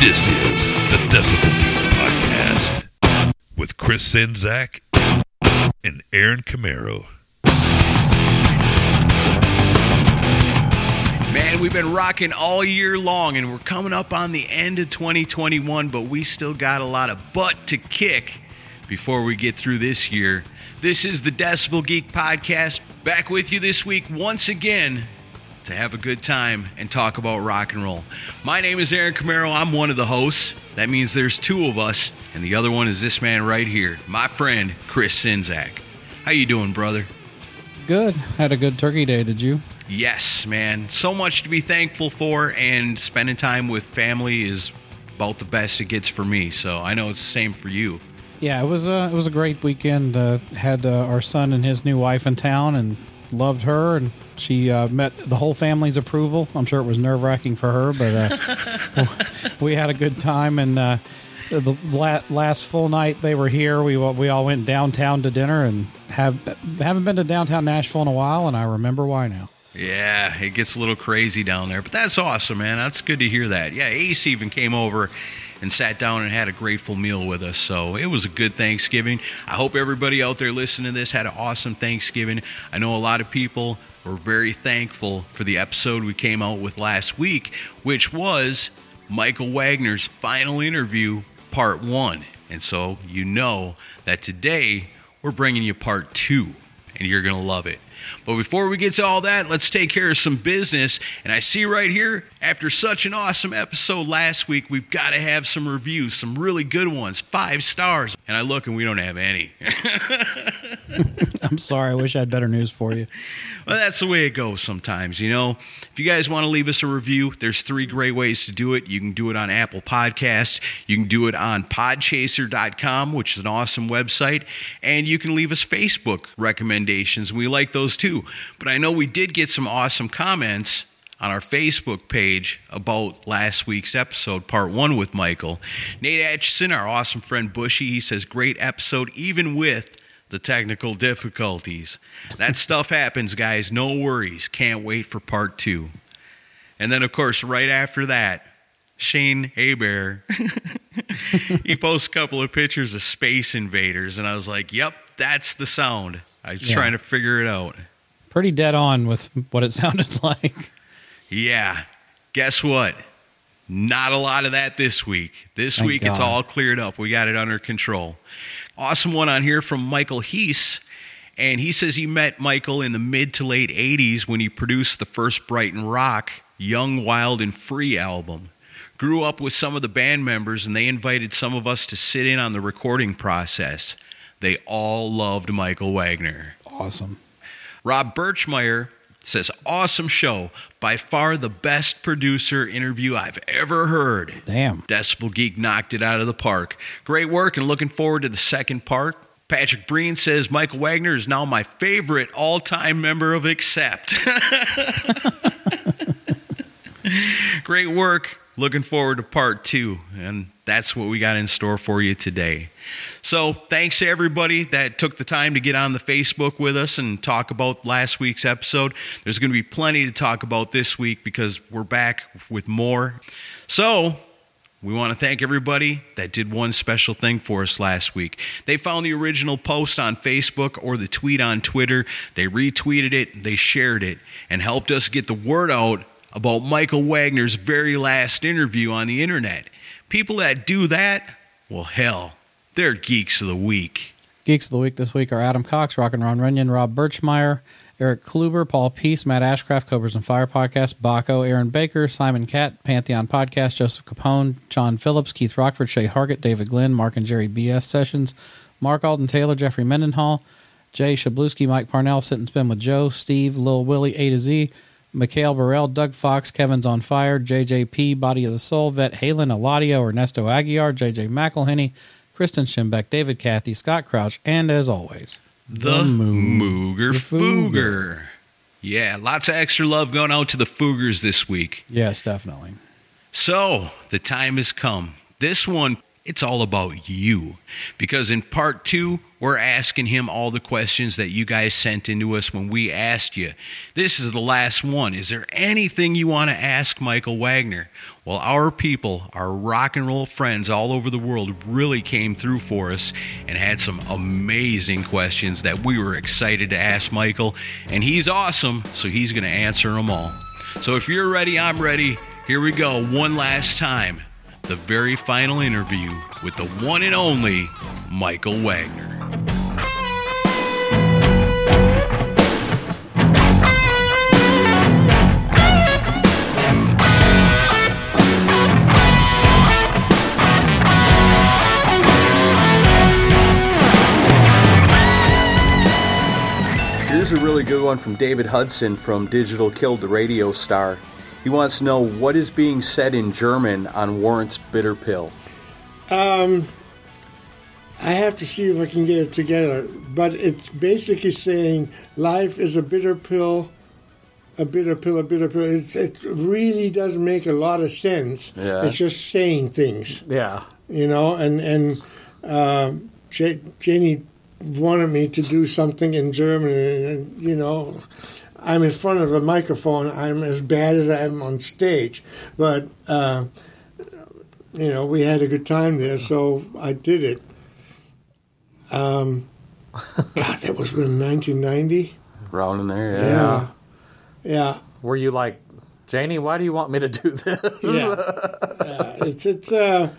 This is the Decibel Geek Podcast with Chris Czynszak and Aaron Camaro. Man, we've been rocking all year long and we're coming up on the end of 2021, but we still got a lot of butt to kick before we get through this year. This is the Decibel Geek Podcast, back with you this week once again to have a good time and talk about rock and roll. My name is Aaron Camaro. I'm one of the hosts. That means there's two of us, and the other one is this man right here, my friend Chris Czynszak. How you doing, brother? Good. Had a good turkey day, did you? Yes, man. So much to be thankful for, and spending time with family is about the best it gets for me. So I know it's the same for you. Yeah, it was a it was a great weekend. Uh, had uh, our son and his new wife in town, and loved her, and she uh, met the whole family's approval. I'm sure it was nerve wracking for her, but uh, we had a good time. And uh, the la- last full night they were here, we we all went downtown to dinner, and have haven't been to downtown Nashville in a while, and I remember why now. Yeah, it gets a little crazy down there, but that's awesome, man. That's good to hear that. Yeah, Ace even came over and sat down and had a grateful meal with us. So it was a good Thanksgiving. I hope everybody out there listening to this had an awesome Thanksgiving. I know a lot of people were very thankful for the episode we came out with last week, which was Michael Wagner's final interview, part one. And so you know that today we're bringing you part two, and you're going to love it. But before we get to all that, let's take care of some business. And I see right here, after such an awesome episode last week, we've got to have some reviews, some really good ones, five stars. And I look and we don't have any. I'm sorry. I wish I had better news for you. Well, that's the way it goes sometimes, you know. If you guys want to leave us a review, there's three great ways to do it. You can do it on Apple Podcasts, you can do it on podchaser.com, which is an awesome website, and you can leave us Facebook recommendations. We like those too. But I know we did get some awesome comments on our Facebook page about last week's episode, part one with Michael. Nate Atchison, our awesome friend Bushy, he says, Great episode, even with the technical difficulties. That stuff happens, guys. No worries. Can't wait for part two. And then, of course, right after that, Shane Abear, he posts a couple of pictures of Space Invaders, and I was like, yep, that's the sound. I was Yeah. trying to figure it out. Pretty dead on with what it sounded like. Yeah. Guess what? Not a lot of that this week. This Thank week it's all cleared up. We got it under control. Awesome one on here from Michael Heese. And he says he met Michael in the mid to late 80s when he produced the first Brighton Rock Young, Wild, and Free album. Grew up with some of the band members, and they invited some of us to sit in on the recording process. They all loved Michael Wagner. Awesome. Rob Birchmeyer says, Awesome show. By far the best producer interview I've ever heard. Damn. Decibel Geek knocked it out of the park. Great work and looking forward to the second part. Patrick Breen says Michael Wagner is now my favorite all time member of Accept. Great work. Looking forward to part two. And that's what we got in store for you today. So, thanks to everybody that took the time to get on the Facebook with us and talk about last week's episode. There's going to be plenty to talk about this week because we're back with more. So, We want to thank everybody that did one special thing for us last week. They found the original post on Facebook or the tweet on Twitter. They retweeted it, they shared it, and helped us get the word out about Michael Wagner's very last interview on the internet. People that do that, well, hell, they're geeks of the week. Geeks of the Week this week are Adam Cox, Rock and Ron Runyon, Rob Birchmeyer, Eric Kluber, Paul Peace, Matt Ashcraft, Cobras and Fire Podcast, Baco, Aaron Baker, Simon Catt, Pantheon Podcast, Joseph Capone, John Phillips, Keith Rockford, Shay Hargett, David Glenn, Mark and Jerry BS Sessions, Mark Alden Taylor, Jeffrey Mendenhall, Jay Shabluski, Mike Parnell, Sit and Spin with Joe, Steve, Lil Willie, A to Z, Mikhail Burrell, Doug Fox, Kevin's on Fire, JJP, Body of the Soul, Vet Halen, Eladio, Ernesto Aguiar, JJ McElhenney, Kristen Schimbeck, David Cathy, Scott Crouch, and as always, The, Mooger Fooger. Yeah, lots of extra love going out to the Foogers this week. Yes, definitely. So, the time has come. This one, it's all about you. Because in part two, we're asking him all the questions that you guys sent into us when we asked you. This is the last one. Is there anything you want to ask Michael Wagner? Well, our people, our rock and roll friends all over the world, really came through for us and had some amazing questions that we were excited to ask Michael. And he's awesome, so he's going to answer them all. So if you're ready, I'm ready. Here we go, one last time. The very final interview with the one and only Michael Wagner. Here's a really good one from David Hudson from Digital Killed the Radio Star. He wants to know what is being said in German on Warrant's Bitter Pill. Um, I have to see if I can get it together, but it's basically saying life is a bitter pill, a bitter pill, a bitter pill. It's, it really doesn't make a lot of sense. Yeah. It's just saying things, Yeah. you know. And and uh, J- Jani wanted me to do something in German, and, and you know. I'm in front of a microphone. I'm as bad as I am on stage, but uh, you know, we had a good time there, so I did it. Um, God, that was in 1990. Around in there, yeah. Yeah, yeah, Were you like, Jani, why do you want me to do this? yeah. yeah. It's it's. Uh,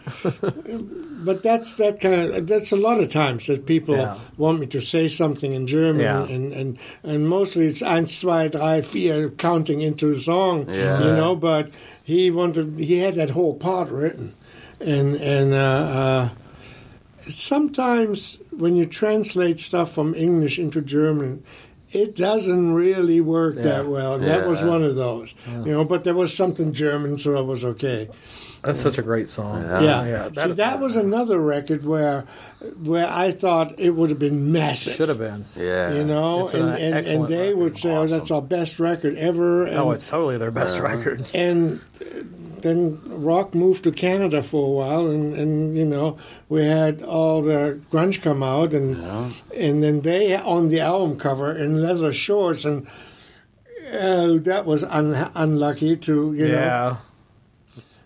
but that's that kind of. That's a lot of times that people Yeah. want me to say something in German, Yeah. and, and and mostly it's eins, zwei, drei, vier, counting into a song, Yeah. you know. But he wanted. He had that whole part written, and and. Uh, uh, sometimes when you translate stuff from English into German, it doesn't really work that well. And that was one of those, you know. But there was something German, so it was okay. That's such a great song. yeah. yeah, See, that was another record where, where I thought it would have been massive. Should have been. Yeah. You know, It's and, an and, and they record. would say, "Oh, that's our best record ever." And, Oh, it's totally their best record. and then rock moved to Canada for a while, and, and you know we had all the grunge come out, and and then they on the album cover in leather shorts, and uh, that was un- unlucky to you know.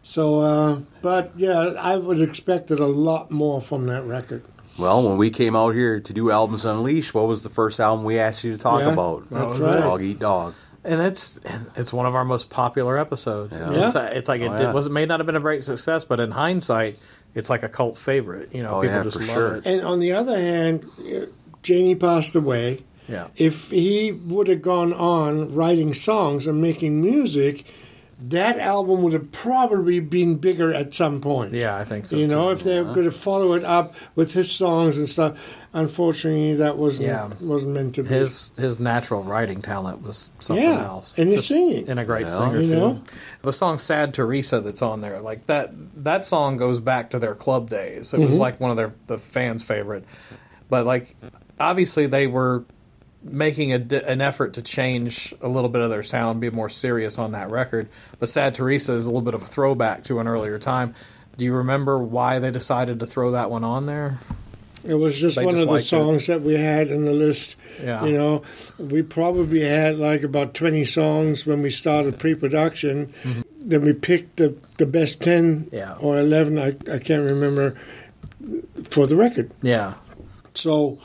Yeah. So, uh, but yeah, I would expected a lot more from that record. Well, when we came out here to do Albums Unleashed, what was the first album we asked you to talk Yeah, about? that's right. Dog Eat Dog. And it's and it's one of our most popular episodes. Yeah. It's, it's like it Oh, did, yeah. was may not have been a great success, but in hindsight, it's like a cult favorite. You know, Oh, people yeah, just for love sure. it. And on the other hand, uh, Jani passed away. Yeah. If he would have gone on writing songs and making music, that album would have probably been bigger at some point. Yeah, I think so. You know, too. if they could have followed it up with his songs and stuff. Unfortunately, that wasn't Yeah. wasn't meant to be. his his natural writing talent was something Yeah, else. and his Just- singing. and a great Yeah. singer You too. know? The song "Sad Theresa" that's on there, like that that song goes back to their club days. It Mm-hmm. was like one of their the fans' favorite. But like, obviously, they were making a, an effort to change a little bit of their sound, be more serious on that record. But "Sad Theresa" is a little bit of a throwback to an earlier time. Do you remember why they decided to throw that one on there? It was just They one just of the liked it. songs that we had in the list. Yeah. You know, we probably had like about 20 songs when we started pre production. Mm-hmm. then we picked the the best ten Yeah. or eleven. I I can't remember for the record. Yeah. So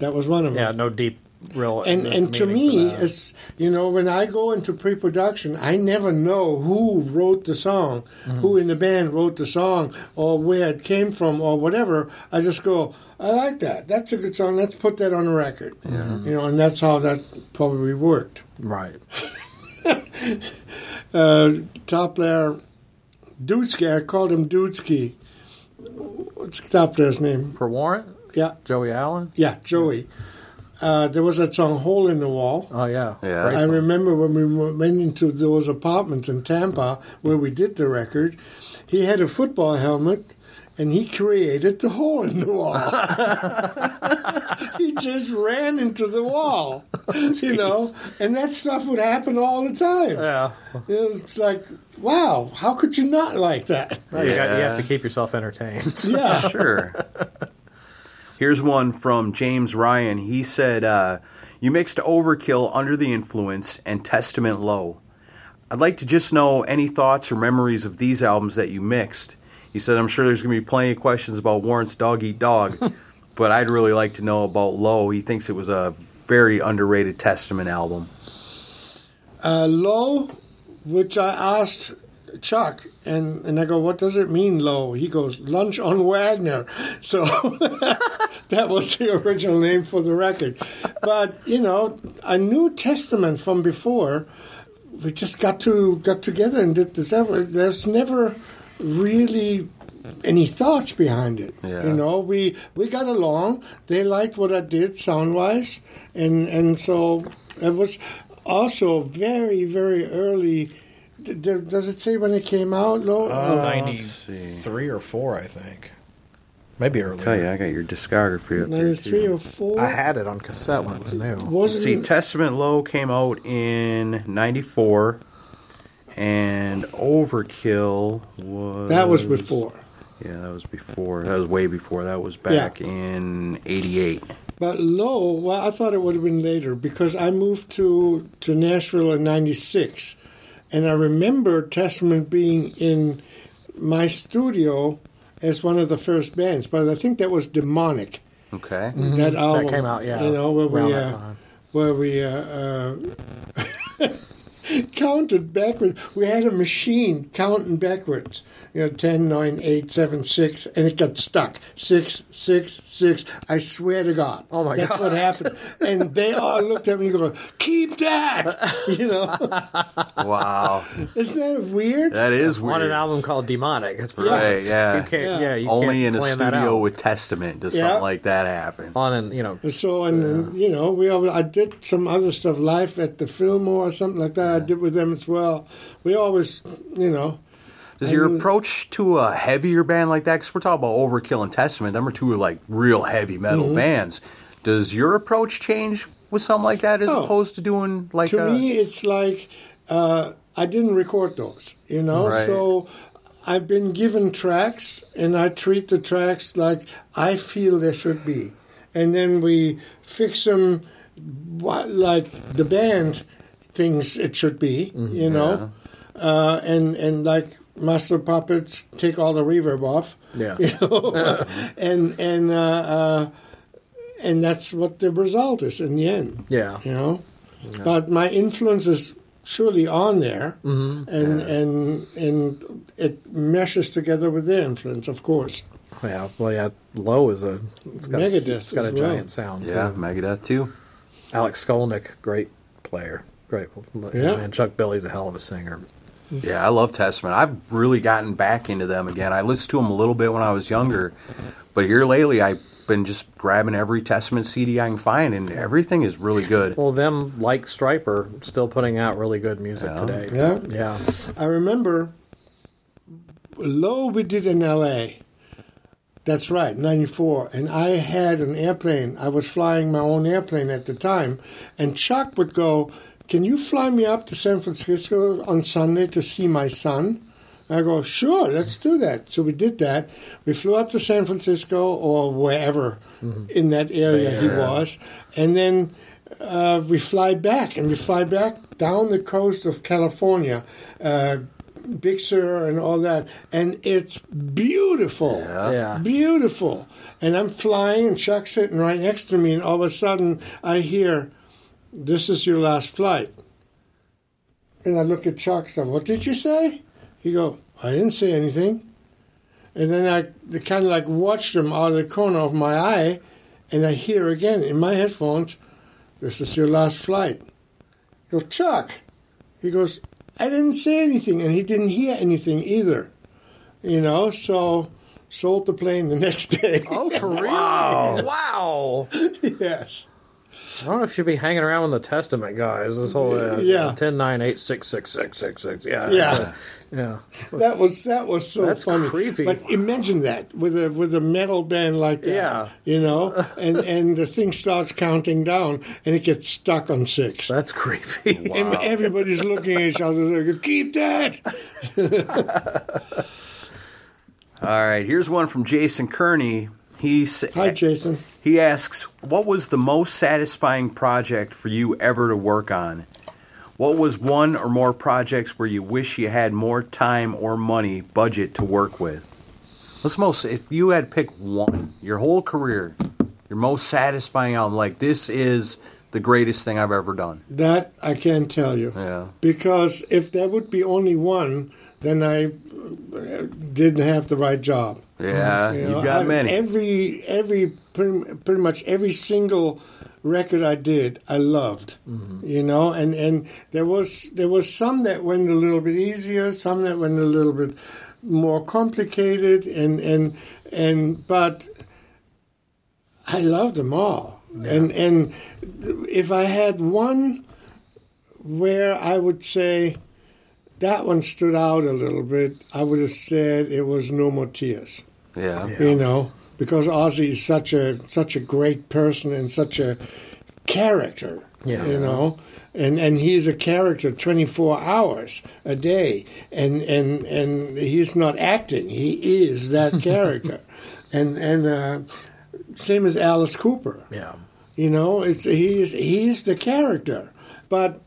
that was one of them. Yeah. No deep, real. and and to me, it's you know when I go into pre-production, I never know who wrote the song, Mm-hmm. who in the band wrote the song, or where it came from, or whatever. I just go, I like that. That's a good song. Let's put that on the record. You know, and that's how that probably worked. right. Uh, top player, Dudesky. I called him Dudesky. What's top player's name? For Warrant, Yeah, Joey Allen. yeah, Joey. Uh, there was that song "Hole in the Wall." Oh yeah. Yeah. I remember when we went into those apartments in Tampa where we did the record, he had a football helmet and he created the hole in the wall. he just ran into the wall, you know, and that stuff would happen all the time. Yeah. You know, It's like, wow, how could you not like that? Well, you, got, you have to keep yourself entertained. Yeah. Sure. Here's one from James Ryan. He said, uh, You mixed Overkill Under the Influence and Testament Low. I'd like to just know any thoughts or memories of these albums that you mixed. He said, I'm sure there's going to be plenty of questions about Warrant's Dog Eat Dog, but I'd really like to know about Low. He thinks it was a very underrated Testament album. uh, low, which I asked Chuck, and, and I go, what does it mean, low? He goes, lunch on Wagner. So that was the original name for the record. But, you know, a New Testament from before, we just got to got together and did this. Ever. There's never really any thoughts behind it. Yeah. You know, we we got along. They liked what I did sound wise, and and so it was also very very early. D- d- Does it say when it came out? Lo? Uh, Uh, Ninety-three or four, I think. Maybe earlier. tell you, I got your discography up there. Ninety three Too. or four? I had it on cassette when it was new. Wasn't See, it- Testament Low came out in '94, and Overkill was that was before. Yeah, that was before. That was way before. That was back in '88. But low, well, I thought it would have been later because I moved to to Nashville in '96, and I remember Testament being in my studio as one of the first bands. But I think that was Demonic. Okay. That album that came out, yeah, You know where around we uh, where we uh, uh, counted backwards. We had a machine counting backwards. You know, 10, 9, 8, 7, 6, and it got stuck. 6, 6, 6. I swear to God. Oh, my That's God. That's what happened. And they all looked at me and go, keep that! You know? Wow, Isn't that weird? that is weird. On an album called Demonic. It's Right? Yeah. You can't. Yeah. Yeah. you Only can't in a plan that studio with Testament does Yeah. something like that happen. on and you know. So and then, you know we always, I did some other stuff live at the Fillmore or something like that. I did with them as well. We always, you know, Does your I- approach to a heavier band like that? Because we're talking about Overkill and Testament. Them are two like real heavy metal Mm-hmm. bands. Does your approach change with something like that as No. opposed to doing like to a, me it's like uh, I didn't record those, you know. Right. So I've been given tracks, and I treat the tracks like I feel they should be, and then we fix them like the band thinks it should be, Mm-hmm. you know, uh, and and like Master Puppets take all the reverb off, Yeah. you know, and and uh, uh, and that's what the result is in the end Yeah. you know. But my influence is surely on there, Mm-hmm. and and and it meshes together with their influence, of course. Yeah. Well, yeah. Low is a. It's got, Megadeth It's got a as well. giant sound. yeah Too. Megadeth too? Alex Skolnick, great player. Great. Yeah. And Chuck Billy's a hell of a singer. Yeah, I love Testament. I've really gotten back into them again. I listened to them a little bit when I was younger, but here lately I've been just grabbing every Testament CD I can find, and everything is really good. Well, them like Stryper, still putting out really good music Yeah. today. Yeah. Yeah. I remember Low we did in L.A. That's right, '94, and I had an airplane. I was flying my own airplane at the time, and Chuck would go, "Can you fly me up to San Francisco on Sunday to see my son?" I go, "Sure, let's do that." So we did that. We flew up to San Francisco or wherever in that area he was, and then uh, we fly back, and we fly back down the coast of California, uh, Big Sur and all that, and it's beautiful, Yeah. beautiful. And I'm flying, and Chuck's sitting right next to me, and all of a sudden I hear, "This is your last flight." And I look at Chuck. So, what did you say? He go, "I didn't say anything." And then I kind of like watched him out of the corner of my eye, and I hear again in my headphones, "This is your last flight." I go, Chuck. He goes, I didn't say anything, and he didn't hear anything either. You know, so sold the plane the next day. Oh, for real? wow. Wow. yes. I don't know if you should be hanging around with the Testament guys. This whole uh, Yeah. ten nine eight six six six six six. Yeah, Yeah. it's a- yeah. That was that was so That's funny. creepy. But imagine that with a with a metal band like that. Yeah. You know, and and the thing starts counting down, and it gets stuck on six. That's creepy. And everybody's looking at each other. Like, Keep that. All right, here's one from Jason Kearney. He Hi, Jason. he asks, "What was the most satisfying project for you ever to work on? What was one or more projects where you wish you had more time or money budget to work with? What's most if you had to pick one your whole career, your most satisfying album? Like this is the greatest thing I've ever done. That I can't tell you. Yeah, Because if there would be only one, then I didn't have the right job. Yeah, You you've got I- many. Every every pretty, pretty much every single record I did, I loved. Mm-hmm. You know, and and there was there was some that went a little bit easier, some that went a little bit more complicated, and and and but I loved them all. And and if I had one where I would say that one stood out a little bit, I would have said it was No More Tears. Yeah. You know, because Ozzy is such a such a great person and such a character. Yeah. You know. And and he's a character twenty four hours a day and, and and he's not acting. He is that character. and and uh, same as Alice Cooper. yeah. You know, it's he's he's the character. But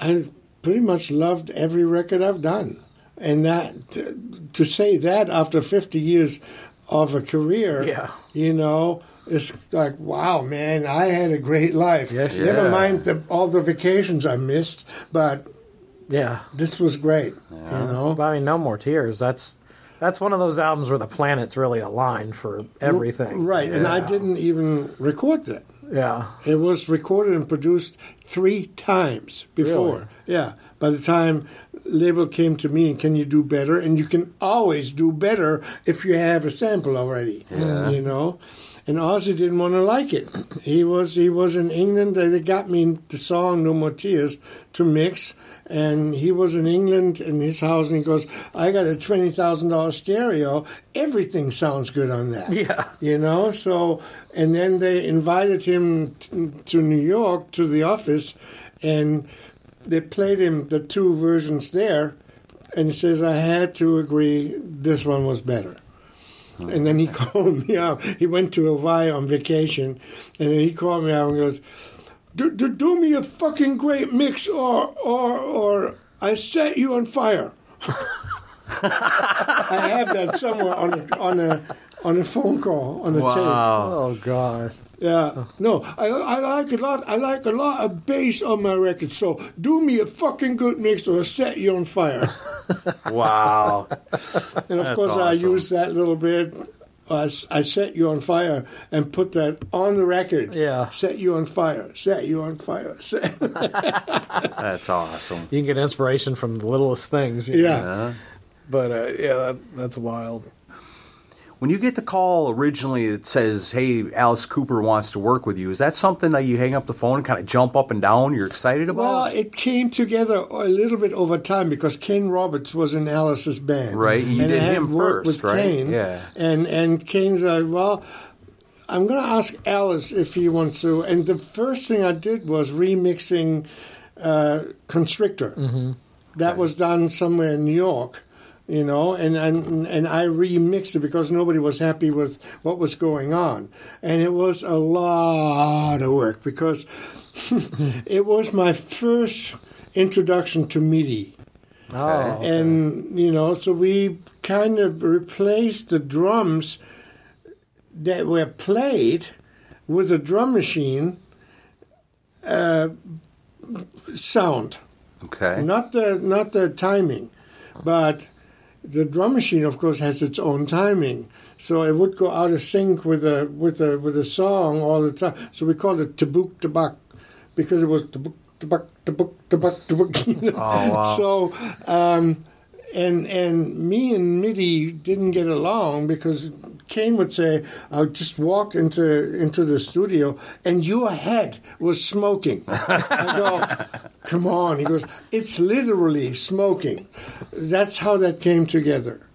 I pretty much loved every record I've done, and that to, to say that after fifty years of a career, Yeah. you know. It's like wow, man! I had a great life. Yes, you Never did. mind the, all the vacations I missed, but Yeah. this was great. You know, But I mean, no more tears. That's that's one of those albums where the planets really aligned for everything. right? And I didn't even record that. Yeah. It was recorded and produced three times before. Really? Yeah. By the time label came to me, and can you do better? And you can always do better if you have a sample already. You know. And Ozzy didn't want to like it. He was he was in England. They they got me the song "No More Tears" to mix, and he was in England in his house, and he goes, "I got a twenty thousand dollar stereo. Everything sounds good on that." Yeah. you know so and then they invited him t- to new york to the office and they played him the two versions there and he says i had to agree this one was better. Hmm. And then he called me up. He went to hawaii on vacation and then he called me up and goes do, do, do me a fucking great mix or or or i set you on fire. I have that somewhere on a, on a on a phone call on a tape. Wow. Oh God. Yeah, no, I, I like a lot. I like a lot of bass on my record. So do me a fucking good mix, or I'll set you on fire. Wow. And of That's course, I use that little bit. I set you on fire and put that on the record. Yeah. set you on fire. Set you on fire. Set- That's awesome. You can get inspiration from the littlest things. you know. yeah. But uh, yeah, that, that's wild. When you get the call originally that says, "Hey, Alice Cooper wants to work with you," is that something that you hang up the phone and kind of jump up and down? You're excited about? Well, it came together a little bit over time because Kane Roberts was in Alice's band. Right, you and did I had him worked first, with right? Kane, Yeah. And and Kane's like, well, I'm going to ask Alice if he wants to. And the first thing I did was remixing uh, Constrictor. Mm-hmm. That was done somewhere in New York. You know, and, and and I remixed it because nobody was happy with what was going on, and it was a lot of work because it was my first introduction to MIDI. Oh, And, you know, so we kind of replaced the drums that were played with a drum machine uh, sound. Okay. Not the not the timing, but the drum machine, of course, has its own timing. So it would go out of sync with a with the with the song all the time. So we called it tabuk tabak because it was tabuk tabak tabuk tabak tabuk. You know? Oh, wow. So um, and and me and MIDI didn't get along because Kane would say, "I just walked into into the studio and your head was smoking." I go, "Come on!" He goes, "It's literally smoking." That's how that came together,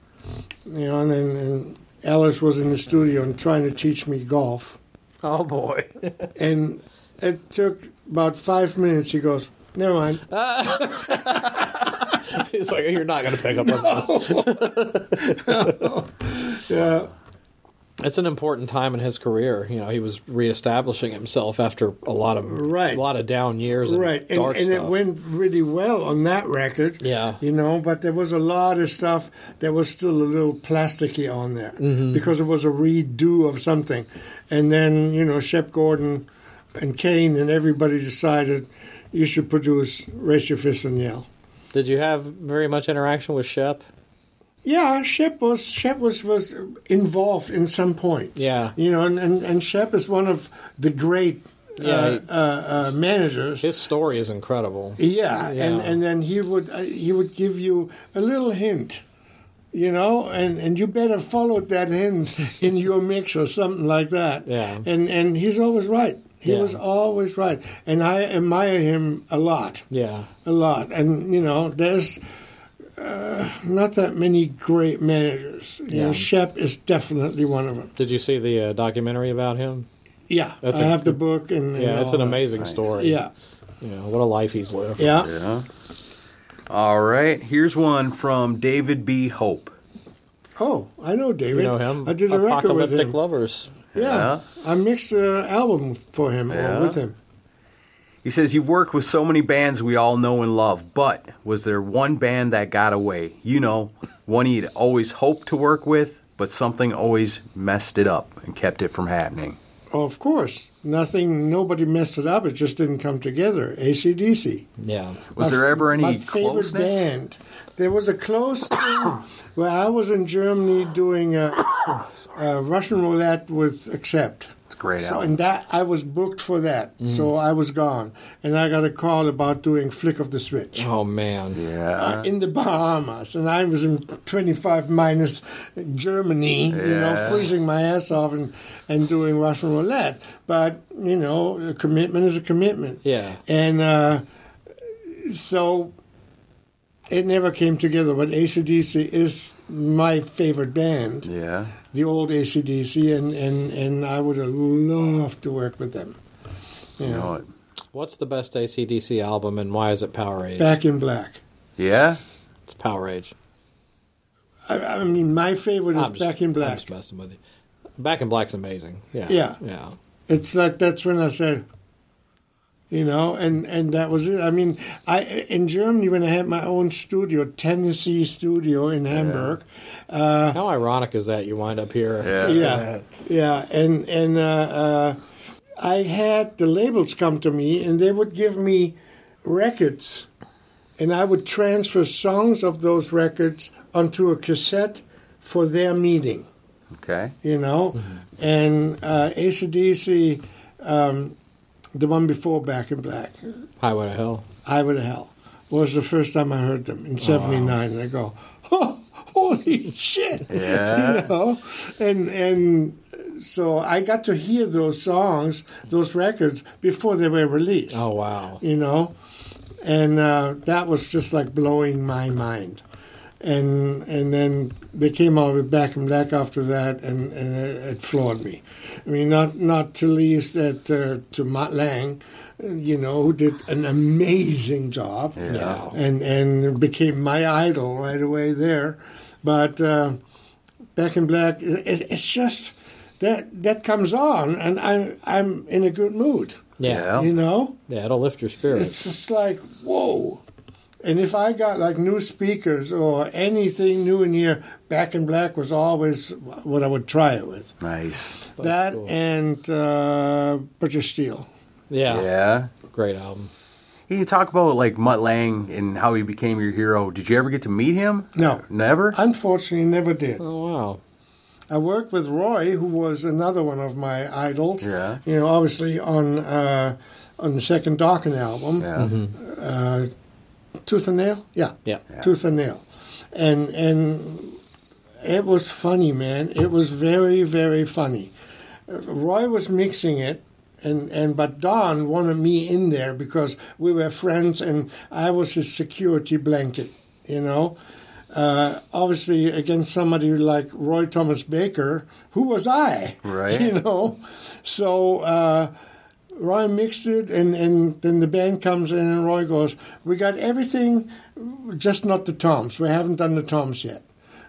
you know. And then and Alice was in the studio and trying to teach me golf, oh boy. and it took about five minutes. He goes, "Never mind." He's like, you're not going to pick up on this. Yeah. It's an important time in his career. You know, he was reestablishing himself after a lot of Right. a lot of down years and right and, and it went really well on that record Yeah. you know but there was a lot of stuff that was still a little plasticky on there Mm-hmm. because it was a redo of something and then you know shep gordon and kane and everybody decided you should produce raise your fist and yell Did you have very much interaction with Shep? Yeah, Shep was Shep was, was involved in some points. Yeah. you know, and, and, and Shep is one of the great Yeah, uh, uh, uh, managers. His story is incredible. Yeah, and Yeah. and then he would uh, he would give you a little hint, you know, and and you better follow that hint in your mix or something like that. Yeah. and and he's always right. He Yeah. was always right, and I admire him a lot, Yeah. a lot. And you know, there's. Uh, not that many great managers. You know, Yeah. Shep is definitely one of them. Did you see the uh, documentary about him? Yeah, That's I a- have the book, and, and Yeah, it's an that. amazing story. Yeah, You know, what a life he's lived. yeah. Yeah. All right. Here's one from David B. Hope. Oh, I know David. You know him? I did a record with Apocalyptic him. Lovers. Yeah, I mixed an album for him Yeah? or with him. He says, You've worked with so many bands we all know and love, but was there one band that got away? You know, one he'd always hoped to work with, but something always messed it up and kept it from happening. Oh, of course, nothing. Nobody messed it up. It just didn't come together. ACDC. Yeah. Was My there ever any my favorite closeness? band? There was a close thing where I was in Germany doing a, a Russian roulette with Accept. Great So, album. and that I was booked for that, so I was gone, and I got a call about doing Flick of the Switch. Oh man. Yeah. uh, in the Bahamas, and I was in 25 minus Germany, you know, freezing my ass off and, and doing Russian roulette. But, you know, a commitment is a commitment. Yeah. And uh, so it never came together, but ACDC is my favorite band, Yeah. the old ACDC, and, and, and I would have loved to work with them. You You know, know. What's the best ACDC album and why is it Power Age? Back in Black. Yeah? It's Power Age. I, I mean, my favorite is I'm just- Back in Black. I'm Black. just messing with you. Back in Black's amazing. Yeah. Yeah. Yeah. It's like that's when I said, you know, and and that was it. I mean, I in Germany when I had my own studio, Tennessee studio in Hamburg. Uh, How ironic is that you wind up here? Yeah. yeah, yeah, and and uh, uh, I had the labels come to me, and they would give me records, and I would transfer songs of those records onto a cassette for their meeting Okay. you know. And uh, ACDC, um, the one before Back in Black, Highway to Hell. Highway to Hell, was the first time I heard them in '79. And I go, oh, holy shit, Yeah. you know. And and so I got to hear those songs, those records before they were released. Oh wow. You know, and uh, that was just like blowing my mind. And and then they came out with Back in Black after that, and, and it, it floored me. I mean, not not to least that uh, to Mutt Lange, you know, who did an amazing job, Yeah. and and became my idol right away there. But uh, Back in Black, it, it's just that that comes on, and I'm I'm in a good mood. Yeah. You know, Yeah, it'll lift your spirits. it's just like whoa, And if I got like new speakers or anything new in here, Back in Black was always what I would try it with. Nice. that cool. and uh, British Steel. Yeah. Yeah. Great album. You talk about like Mutt Lange and how he became your hero. Did you ever get to meet him? No. Never? Unfortunately, never did. Oh wow. I worked with Roy, who was another one of my idols. Yeah. You know, obviously on uh, on the second Dokken album, Yeah. uh, Tooth and Nail. Yeah. Yeah. Tooth and Nail, and and it was funny, man. It was very very funny. Roy was mixing it. And, and but Don wanted me in there because we were friends and I was his security blanket, you know. Uh, obviously, against somebody like Roy Thomas Baker, who was I? Right. You know. So uh, Roy mixed it, and, and then the band comes in, and Roy goes, "We got everything, just not the toms. We haven't done the toms yet."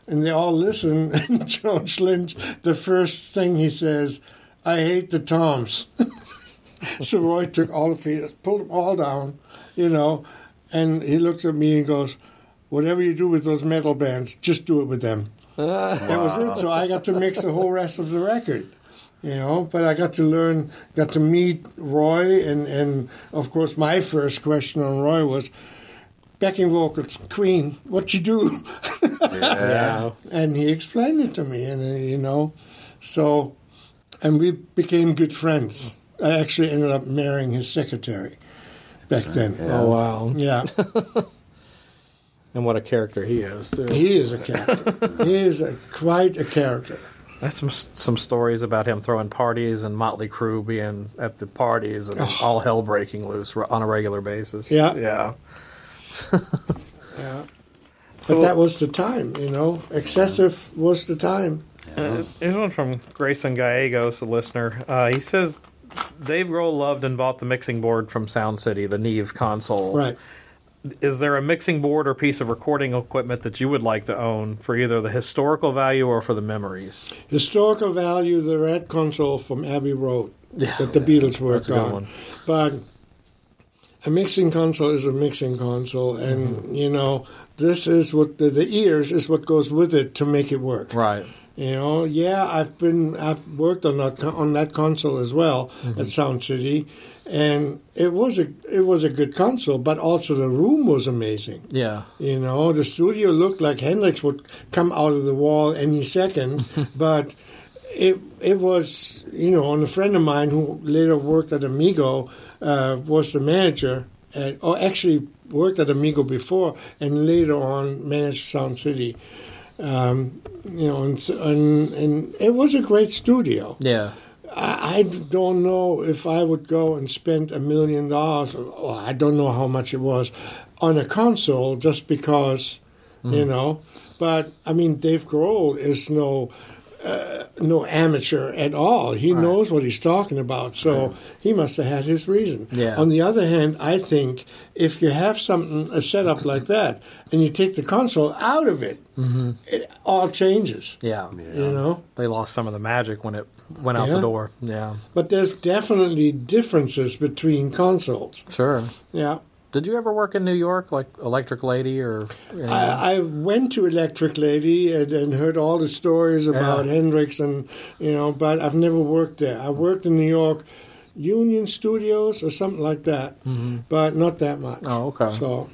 And they all listen. And George Lynch, the first thing he says, "I hate the toms." so Roy took all the feet, pulled them all down, you know, and he looks at me and goes, "Whatever you do with those metal bands, just do it with them." That was it. So I got to mix the whole rest of the record, you know. But I got to learn, got to meet Roy, and and of course my first question on Roy was, backing vocals, Queen, what you do? Yeah. and he explained it to me, and uh, you know, so, and we became good friends. I actually ended up marrying his secretary back then. Oh wow. Yeah, And what a character he is too. he is a character. he is a, quite a character. There's some some stories about him throwing parties and Motley Crue being at the parties and all hell breaking loose on a regular basis. Yeah. yeah. Yeah. So- But that was the time, you know. Excessive was the time. Uh, here's one from Grayson Gallegos, a listener. Uh, he says Dave Grohl loved and bought the mixing board from Sound City, the Neve console. Right. Is there a mixing board or piece of recording equipment that you would like to own for either the historical value or for the memories? Historical value, the red console from Abbey Road Yeah. that the Beatles worked That's a good on. one. But a mixing console is a mixing console, and Mm-hmm. you know this is what the, the ears is what goes with it to make it work. Right. You know, yeah, I've been I've worked on that on that console as well Mm-hmm. at Sound City, and it was a it was a good console, but also the room was amazing. Yeah. You know, the studio looked like Hendrix would come out of the wall any second, but it it was you know, and a friend of mine who later worked at Amigo uh, was the manager, at, or actually worked at Amigo before, and later on managed Sound City. Um, you know, and, and and it was a great studio. Yeah. I, I don't know if I would go and spend a million dollars, or, I don't know how much it was, on a console just because, you know. But I mean, Dave Grohl is no uh, no amateur at all. He knows what he's talking about, so he must have had his reason. Yeah. On the other hand, I think if you have something a setup like that and you take the console out of it, mm-hmm. it all changes. Yeah. You know. They lost some of the magic when it went out the door. Yeah. But there's definitely differences between consoles. Sure. Yeah. Did you ever work in New York, like Electric Lady or? I, I went to Electric Lady and, and heard all the stories about Yeah. Hendrix and you know, but I've never worked there. I worked in New York, Union Studios or something like that, but not that much. Mm-hmm. Oh, okay. So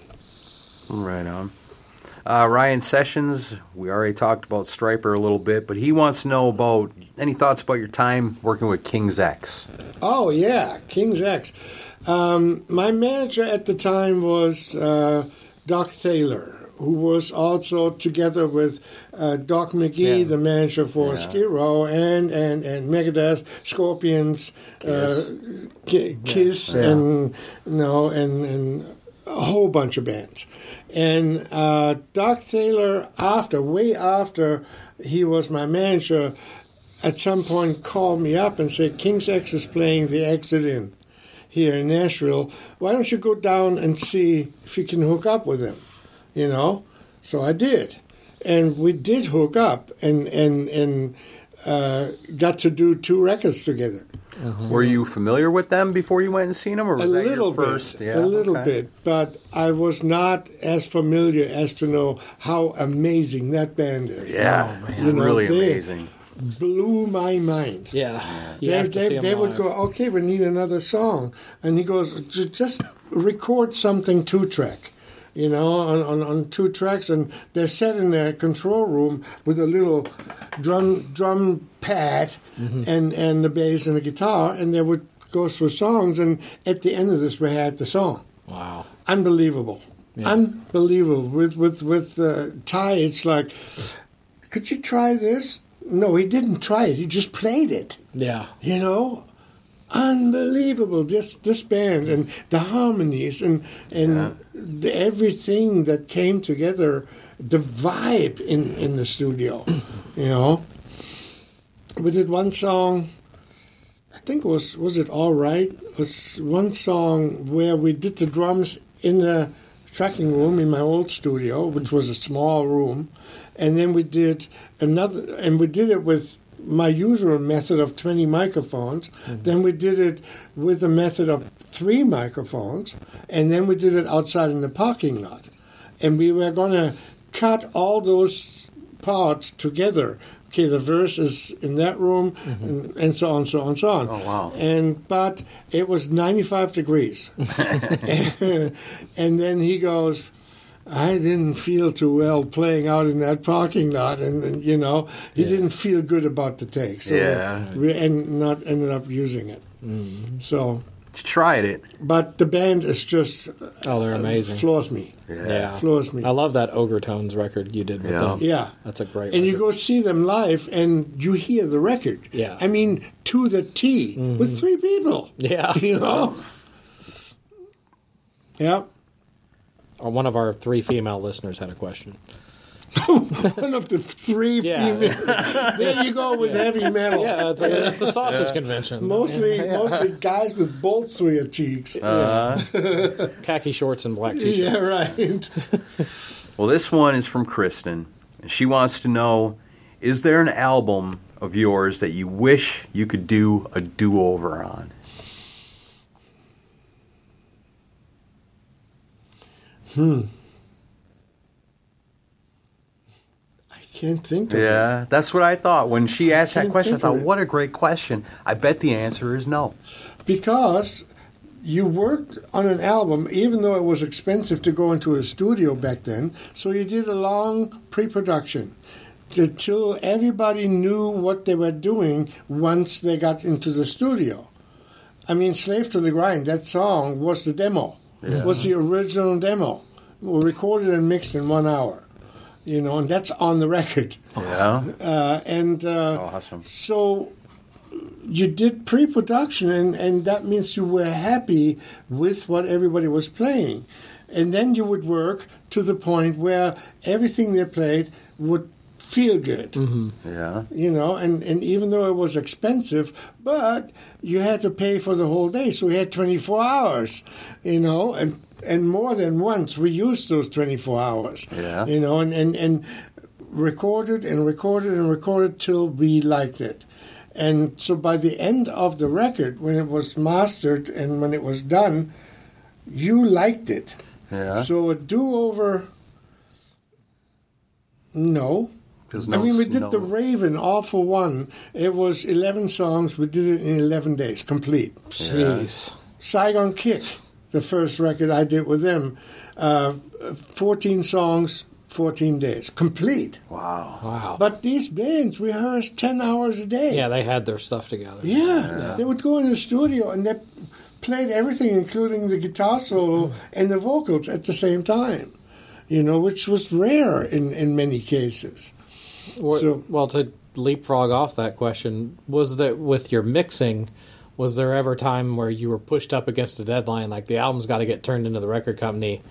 Right on. Uh, Ryan Sessions, we already talked about Stryper a little bit, but he wants to know about any thoughts about your time working with King's X. Oh yeah, King's X. Um, my manager at the time was uh, Doc Thaler, who was also together with uh, Doc McGhee, Yeah. the manager for Skid Row and and and Megadeth, Scorpions, Kiss, uh, Ki- Kiss Yeah. and you know and and a whole bunch of bands. And uh, Doc Thaler, after way after he was my manager, at some point called me up and said, King's X is playing the Exit In here in Nashville. Why don't you go down and see if you can hook up with him? You know? So I did. And we did hook up. And, and, and uh, got to do two records together. Were you familiar with them before you went and seen them, or was a that little your first? bit, a little okay. bit, but I was not as familiar as to know how amazing that band is. Yeah, You know, really they- amazing. Blew my mind. Yeah. They they, they would go, okay, we need another song, and he goes, "Ju- just record something two track, you know, on, on, on two tracks, and they're set in their control room with a little drum drum pad Mm-hmm. and and the bass and the guitar, and they would go through songs, and at the end of this, we had the song. Wow. Unbelievable. Unbelievable. With with with uh, Ty, it's like, could you try this? No, he didn't try it. He just played it. Yeah. You know, unbelievable. This this band and the harmonies and and the, everything that came together. The vibe in in the studio. You know, we did one song. I think it was was it all right? It was one song where we did the drums in the tracking room in my old studio, which was a small room, and then we did another, and we did it with my usual method of 20 microphones. Mm-hmm. Then we did it with a method of three microphones, and then we did it outside in the parking lot. And we were going to cut all those parts together. Okay, the verse is in that room, mm-hmm. and, and so on, so on, so on. Oh, wow. And but it was 95 degrees, and then he goes, I didn't feel too well playing out in that parking lot, and, and, you know he didn't feel good about the take, so Yeah. we and not ended up using it. Mm-hmm. So, You tried it. but the band is just Oh, they're uh, amazing. floors me, yeah. floors me. I love that Ogre Tones record you did with Yeah. them. Yeah. That's a great one. and you go see them live, and you hear the record. Yeah. I mean to the T with mm-hmm. three people. Yeah. you know. Yeah, Or One of our three female listeners had a question. one of the three Yeah. female. there you go with heavy metal. Yeah, it's, a, it's the sausage convention. Mostly, mostly guys with bolts through your cheeks. Khaki shorts and black t-shirts. yeah, right. Well, this one is from Kristen, and she wants to know: Is there an album of yours that you wish you could do a do-over on? Hmm. I can't think of it. Yeah, that's what I thought when she asked that question. I thought, what a great question. I bet the answer is no. because you worked on an album, even though it was expensive to go into a studio back then. So you did a long pre-production until everybody knew what they were doing once they got into the studio. I mean, "Slave to the Grind" that song was the demo. Was the original demo, recorded and mixed in one hour. You know, and that's on the record. Yeah, Uh, and uh, awesome. so you did pre-production and, and that means you were happy with what everybody was playing and then you would work to the point where everything they played would feel good. Mm-hmm. Yeah, you know and, and even though it was expensive but you had to pay for the whole day so we had 24 hours you know and and more than once we used those 24 hours. Yeah. you know and, and, and recorded and recorded and recorded till we liked it. And so by the end of the record when it was mastered and when it was done you liked it. Yeah. so a do-over no There's I mean, we did no- the Raven all for one. It was 11 songs. We did it in 11 days, complete. Jeez. Saigon Kick, the first record I did with them, uh, 14 songs, 14 days, complete. Wow. Wow. But these bands rehearsed 10 hours a day. yeah, they had their stuff together. Yeah, they would go in the studio and they played everything, including the guitar solo and the vocals at the same time. You know, which was rare in, in many cases. Well, So- well, to leapfrog off that question, was that with your mixing, was there ever a time where you were pushed up against a deadline, like the album's got to get turned into the record company,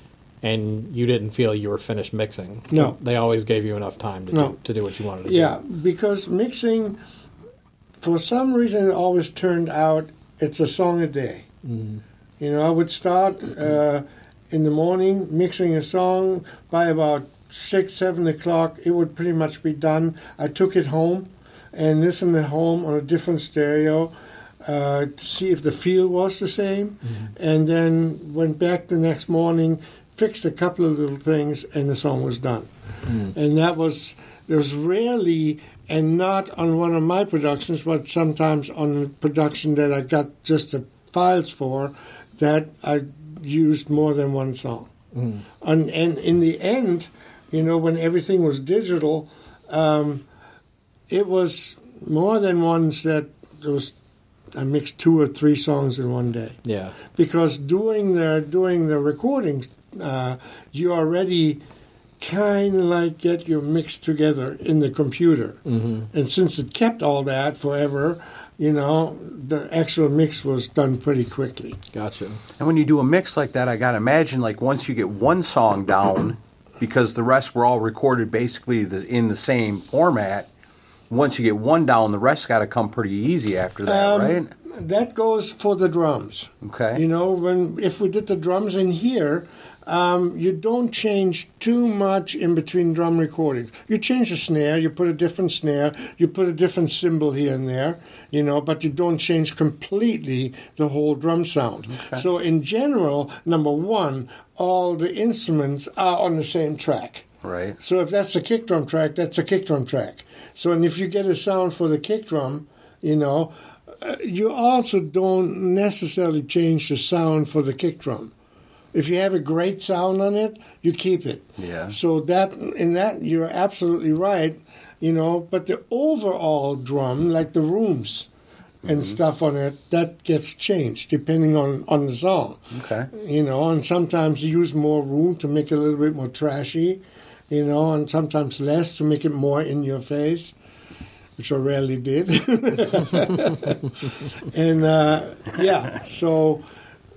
and you didn't feel you were finished mixing? No. They always gave you enough time to, No. do, to do what you wanted to Yeah, because mixing, for some reason, it always turned out it's a song a day. You know, I would start uh, in the morning mixing a song. By about six, seven o'clock, it would pretty much be done. I took it home, and listened at home on a different stereo uh, to see if the feel was the same, mm-hmm. and then went back the next morning, fixed a couple of little things, and the song was done. Mm-hmm. And that was there was rarely, and not on one of my productions, but sometimes on a production that I got just the files for, that I used more than one song. Mm-hmm. And, and in the end, you know, when everything was digital, um, it was more than once that there was. I mixed two or three songs in one day Yeah. because doing the doing the recordings, uh, you already kind of like get your mix together in the computer, mm-hmm. and since it kept all that forever, you know, the actual mix was done pretty quickly. Gotcha. And when you do a mix like that, I got to imagine like once you get one song down, because the rest were all recorded basically the, in the same format. Once you get one down, the rest got to come pretty easy after that, Um, right? That goes for the drums. Okay. You know, when if we did the drums in here, um, you don't change too much in between drum recordings. You change the snare, you put a different snare, you put a different cymbal here and there, you know, but you don't change completely the whole drum sound. So in general, number one, all the instruments are on the same track. Right. So if that's a kick drum track, that's a kick drum track. So and if you get a sound for the kick drum, you know, uh, you also don't necessarily change the sound for the kick drum. If you have a great sound on it, you keep it. Yeah. So that in that you're absolutely right, you know. But the overall drum, like the rooms and stuff on it, that gets changed depending on on the song. Okay. You know, and sometimes you use more room to make it a little bit more trashy, you know, and sometimes less to make it more in your face, which I rarely did. and uh, yeah, so,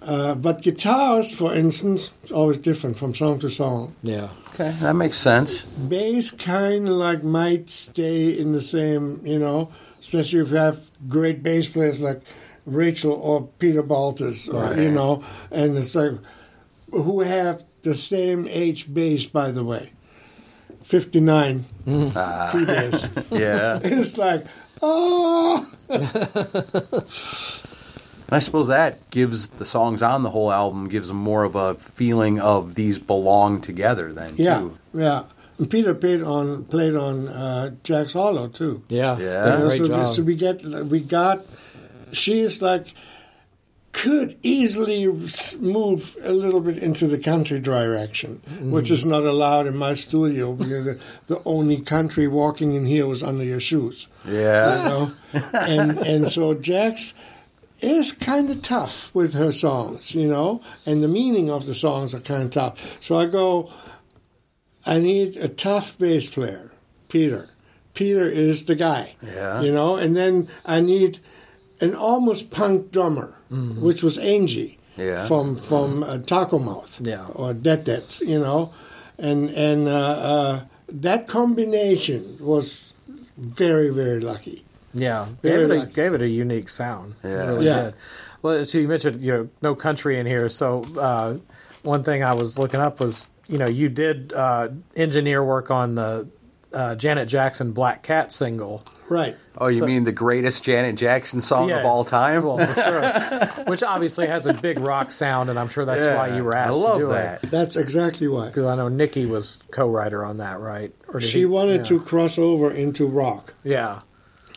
uh, but guitars, for instance, is always different from song to song. Yeah. Okay, that makes sense. Bass kind of like might stay in the same, you know, especially if you have great bass players like Rachel or Peter Baltes, or, you know, and it's like, who have the same H bass, by the way. 59 mm. ah. free bass. Yeah. It's like, oh, I suppose that gives the songs on the whole album gives them more of a feeling of these belong together. Then yeah, too. yeah. And Peter played on played on uh, Jax Hollow too. Yeah. Yeah. You know, Great so, job. so we get we got she is like could easily move a little bit into the country direction, which is not allowed in my studio because the, the only country walking in here was under your shoes. Yeah. You know? and and so Jax is kind of tough with her songs, you know, and the meaning of the songs are kind of tough. So I go, I need a tough bass player, Peter. Peter is the guy, Yeah. you know, and then I need an almost punk drummer, which was Angie Yeah. from from uh, Taco Mouth, Yeah. or Det Det, you know, and and uh, uh, that combination was very very lucky. Yeah, Very gave it, a, gave it a unique sound. It Yeah. really Yeah. did. Well, so you mentioned you know no country in here. So uh, one thing I was looking up was you know you did uh, engineer work on the uh, Janet Jackson Black Cat single. Right. Oh, you So- mean the greatest Janet Jackson song of all time? Well, for sure. Which obviously has a big rock sound, and I'm sure that's why you were I asked love to do that. it. That's exactly why. Because I know Nikki was co-writer on that, right? Or She he- wanted yeah. to cross over into rock, Yeah,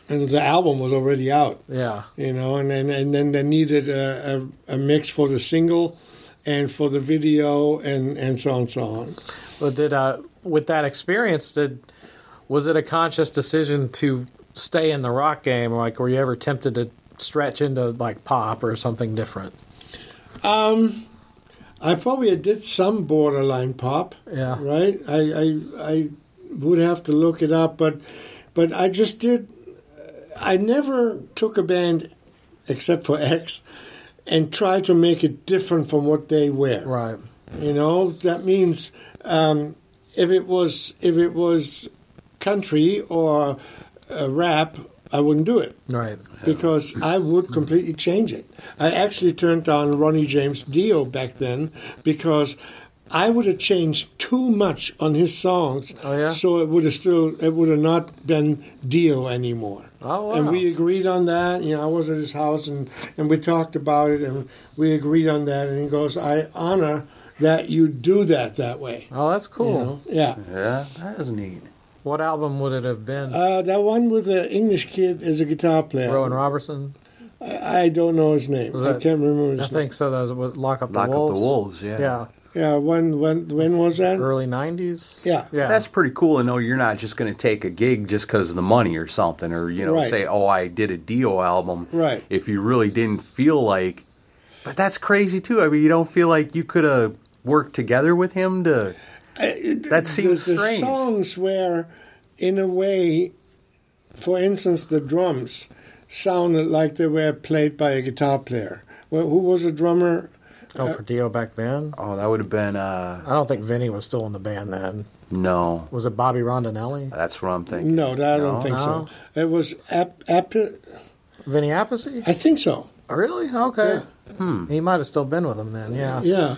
and the album was already out. yeah, you know, and then and then they needed a, a, a mix for the single and for the video and and so on and so on. Well, did uh, with that experience, did was it a conscious decision to stay in the rock game? Like, were you ever tempted to stretch into like pop or something different? Um. I probably did some borderline pop. Yeah. Right. I I I would have to look it up, but but I just did. I never took a band, except for X, and tried to make it different from what they were. Right. You know that means um, if it was if it was country or uh, rap, I wouldn't do it Right. because I would completely change it. I actually turned down Ronnie James Dio back then because I would have changed too much on his songs. Oh, yeah? So it would have still it would have not been Dio anymore. Oh, wow. And we agreed on that. You know, I was at his house and and we talked about it and we agreed on that. And he goes, "I honor that you do that that way." Oh, that's You cool. know? Yeah. Yeah, that is neat. What album would it have been? Uh, that one with the English kid as a guitar player. Rowan Robertson. I, I don't know his name. Was I can't remember I his name. I think so. That was Lock Up the Lock Wolves. up the wolves. Yeah. Yeah, Yeah. When when when was that? early '90s. Yeah. yeah. That's pretty cool to know you're not just going to take a gig just because of the money or something, or you know, Right. say, "Oh, I did a Dio album." Right. If you really didn't feel like, but that's crazy too. I mean, you don't feel like you could have worked together with him to. That seems the, the strange. songs were, in a way, for instance, the drums sounded like they were played by a guitar player. Well, who was a drummer? Oh, for Dio back then. Oh, that would have been uh I don't think Vinny was still in the band then. no. Was it Bobby Rondinelli? That's what I'm thinking. No, that, I No? don't think No? so. It was Ap, Ap, Vinny Appice? I think so. Really? Okay. Hmm. He might have still been with him then. Yeah. Yeah,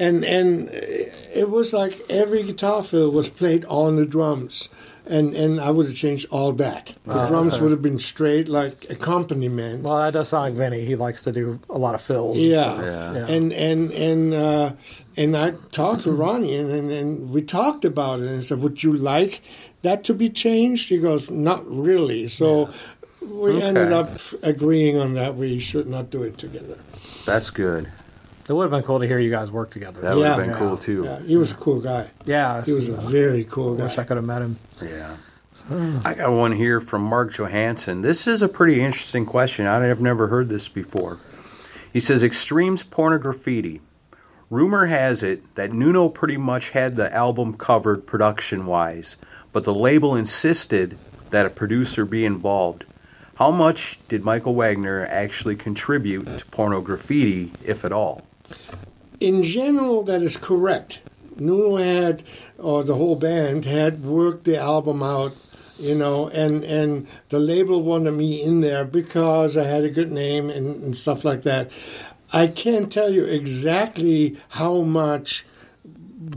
and and it was like every guitar fill was played on the drums, and and I would have changed all that. The Oh, drums okay. would have been straight like accompaniment. Well, that does sound like Vinny. He likes to do a lot of fills. and Yeah. Yeah. and and and uh, and I talked to Ronnie, and, and and we talked about it, and I said, "Would you like that to be changed?" He goes, "Not really." So we Okay. ended up agreeing on that. We should not do it together. That's good. It would have been cool to hear you guys work together. That would have Yeah. been cool too. Yeah, he was a cool guy. yeah. He was a very cool guy. wish I could have met him. Yeah. I got one here from Mark Johansson. This is a pretty interesting question. I've never heard this before. He says Extremes Pornograffiti. Rumor has it that Nuno pretty much had the album covered production wise, but the label insisted that a producer be involved. How much did Michael Wagner actually contribute to Pornograffiti, if at all? In general, that is correct. Nuno had, or the whole band had worked the album out, you know, and and the label wanted me in there because I had a good name and, and stuff like that. I can't tell you exactly how much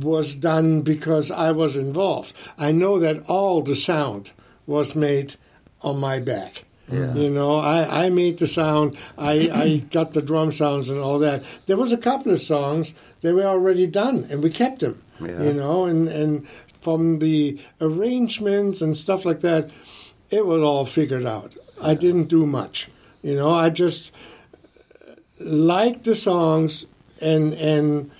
was done because I was involved. I know that all the sound was made on my back. You know, I, I made the sound, I, I got the drum sounds and all that. There was a couple of songs, they were already done, and we kept them. Yeah. You know, and, and from the arrangements and stuff like that, it was all figured out. I didn't do much. You know, I just liked the songs and and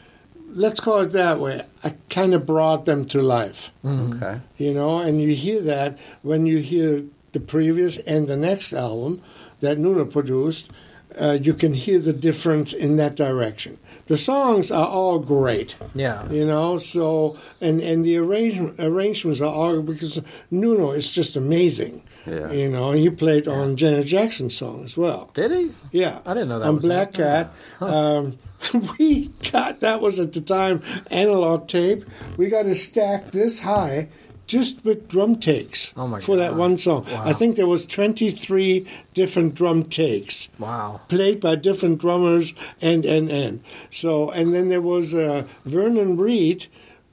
let's call it that way. I kind of brought them to life. Mm-hmm. Okay. You know, and you hear that when you hear the previous and the next album that Nuno produced, uh, you can hear the difference in that direction. The songs are all great. Yeah. You know, so and and the arrange, arrangements are all because Nuno is just amazing. Yeah. You know, he played on Janet Jackson's song as well. Did he? Yeah, I didn't know that on was Black that. Cat. Um, we got that was at the time analog tape. We got a stack this high just with drum takes Oh for that one song. Wow. I think there was twenty three different drum takes Wow. played by different drummers and and and so and then there was uh, Vernon Reid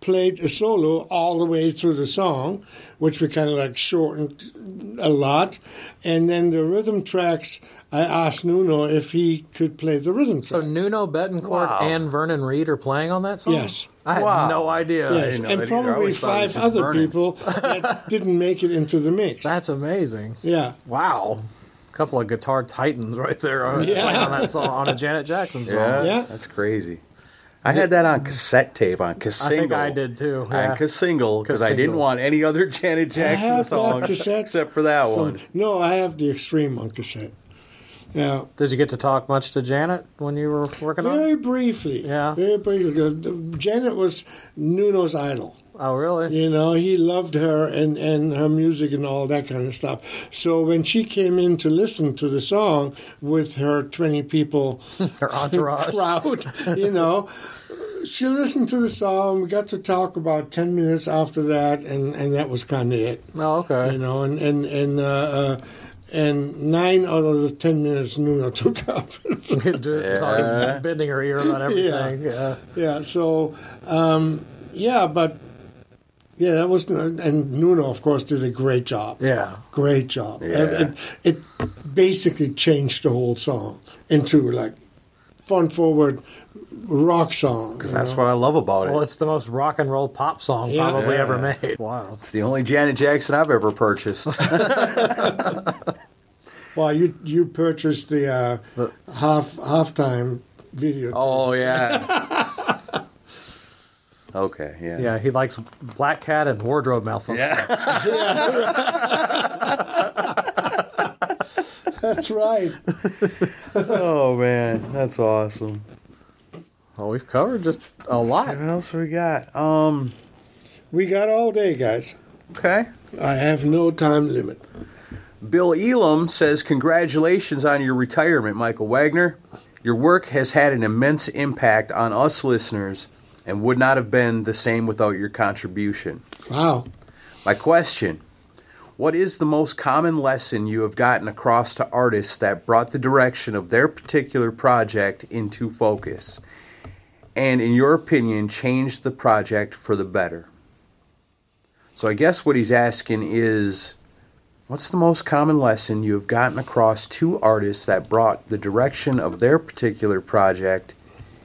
played a solo all the way through the song, which we kind of like shortened a lot, and then the rhythm tracks. I asked Nuno if he could play the rhythm So tracks. Nuno Bettencourt Wow. and Vernon Reid are playing on that song? Yes. I had Wow. no idea. Yes, and that either. I probably always thought it was five other Vernon. people that didn't make it into the mix. That's amazing. yeah. Wow. A couple of guitar titans right there on, Yeah. on that song, on a Janet Jackson song. Yeah, Yeah. that's crazy. I had that on cassette tape on I Cassingle. think I did too. Yeah. On Cassingle because I didn't Cassingle. want any other Janet I Jackson have song that cassette. except for that some- one. No, I have the Extreme on cassette. Yeah. Did you get to talk much to Janet when you were working on Very it? briefly. Yeah. Very briefly. because Janet was Nuno's idol. Oh, really? You know, he loved her and, and her music and all that kind of stuff. So when she came in to listen to the song with her 20 people Her entourage. crowd, you know, she listened to the song. We got to talk about 10 minutes after that, and, and that was kind of it. Oh, okay. You know, and, and, and uh, uh, and nine out of the ten minutes Nuno took up. Talking, bending her ear about everything. Yeah. yeah, so um, yeah, but yeah, that was and Nuno, of course, did a great job. Yeah. great job. Yeah. It, it basically changed the whole song into like fun forward rock song. you That's know? what I love about it. Well, it's the most rock and roll pop song Yeah. probably Yeah. ever made. Wow. It's the only Janet Jackson I've ever purchased. Well, you you purchased the uh, half halftime video. oh yeah. okay, yeah. Yeah, he likes Black Cat and wardrobe malfunction. That's right. Oh man, that's awesome. Well, we've covered just a lot. What else we got? Um. We got all day, guys. Okay. I have no time limit. Bill Elam says, Congratulations on your retirement, Michael Wagner. Your work has had an immense impact on us listeners and would not have been the same without your contribution. Wow. My question What is the most common lesson you have gotten across to artists that brought the direction of their particular project into focus? And, in your opinion, changed the project for the better? So, I guess what he's asking is What's the most common lesson you have gotten across to artists that brought the direction of their particular project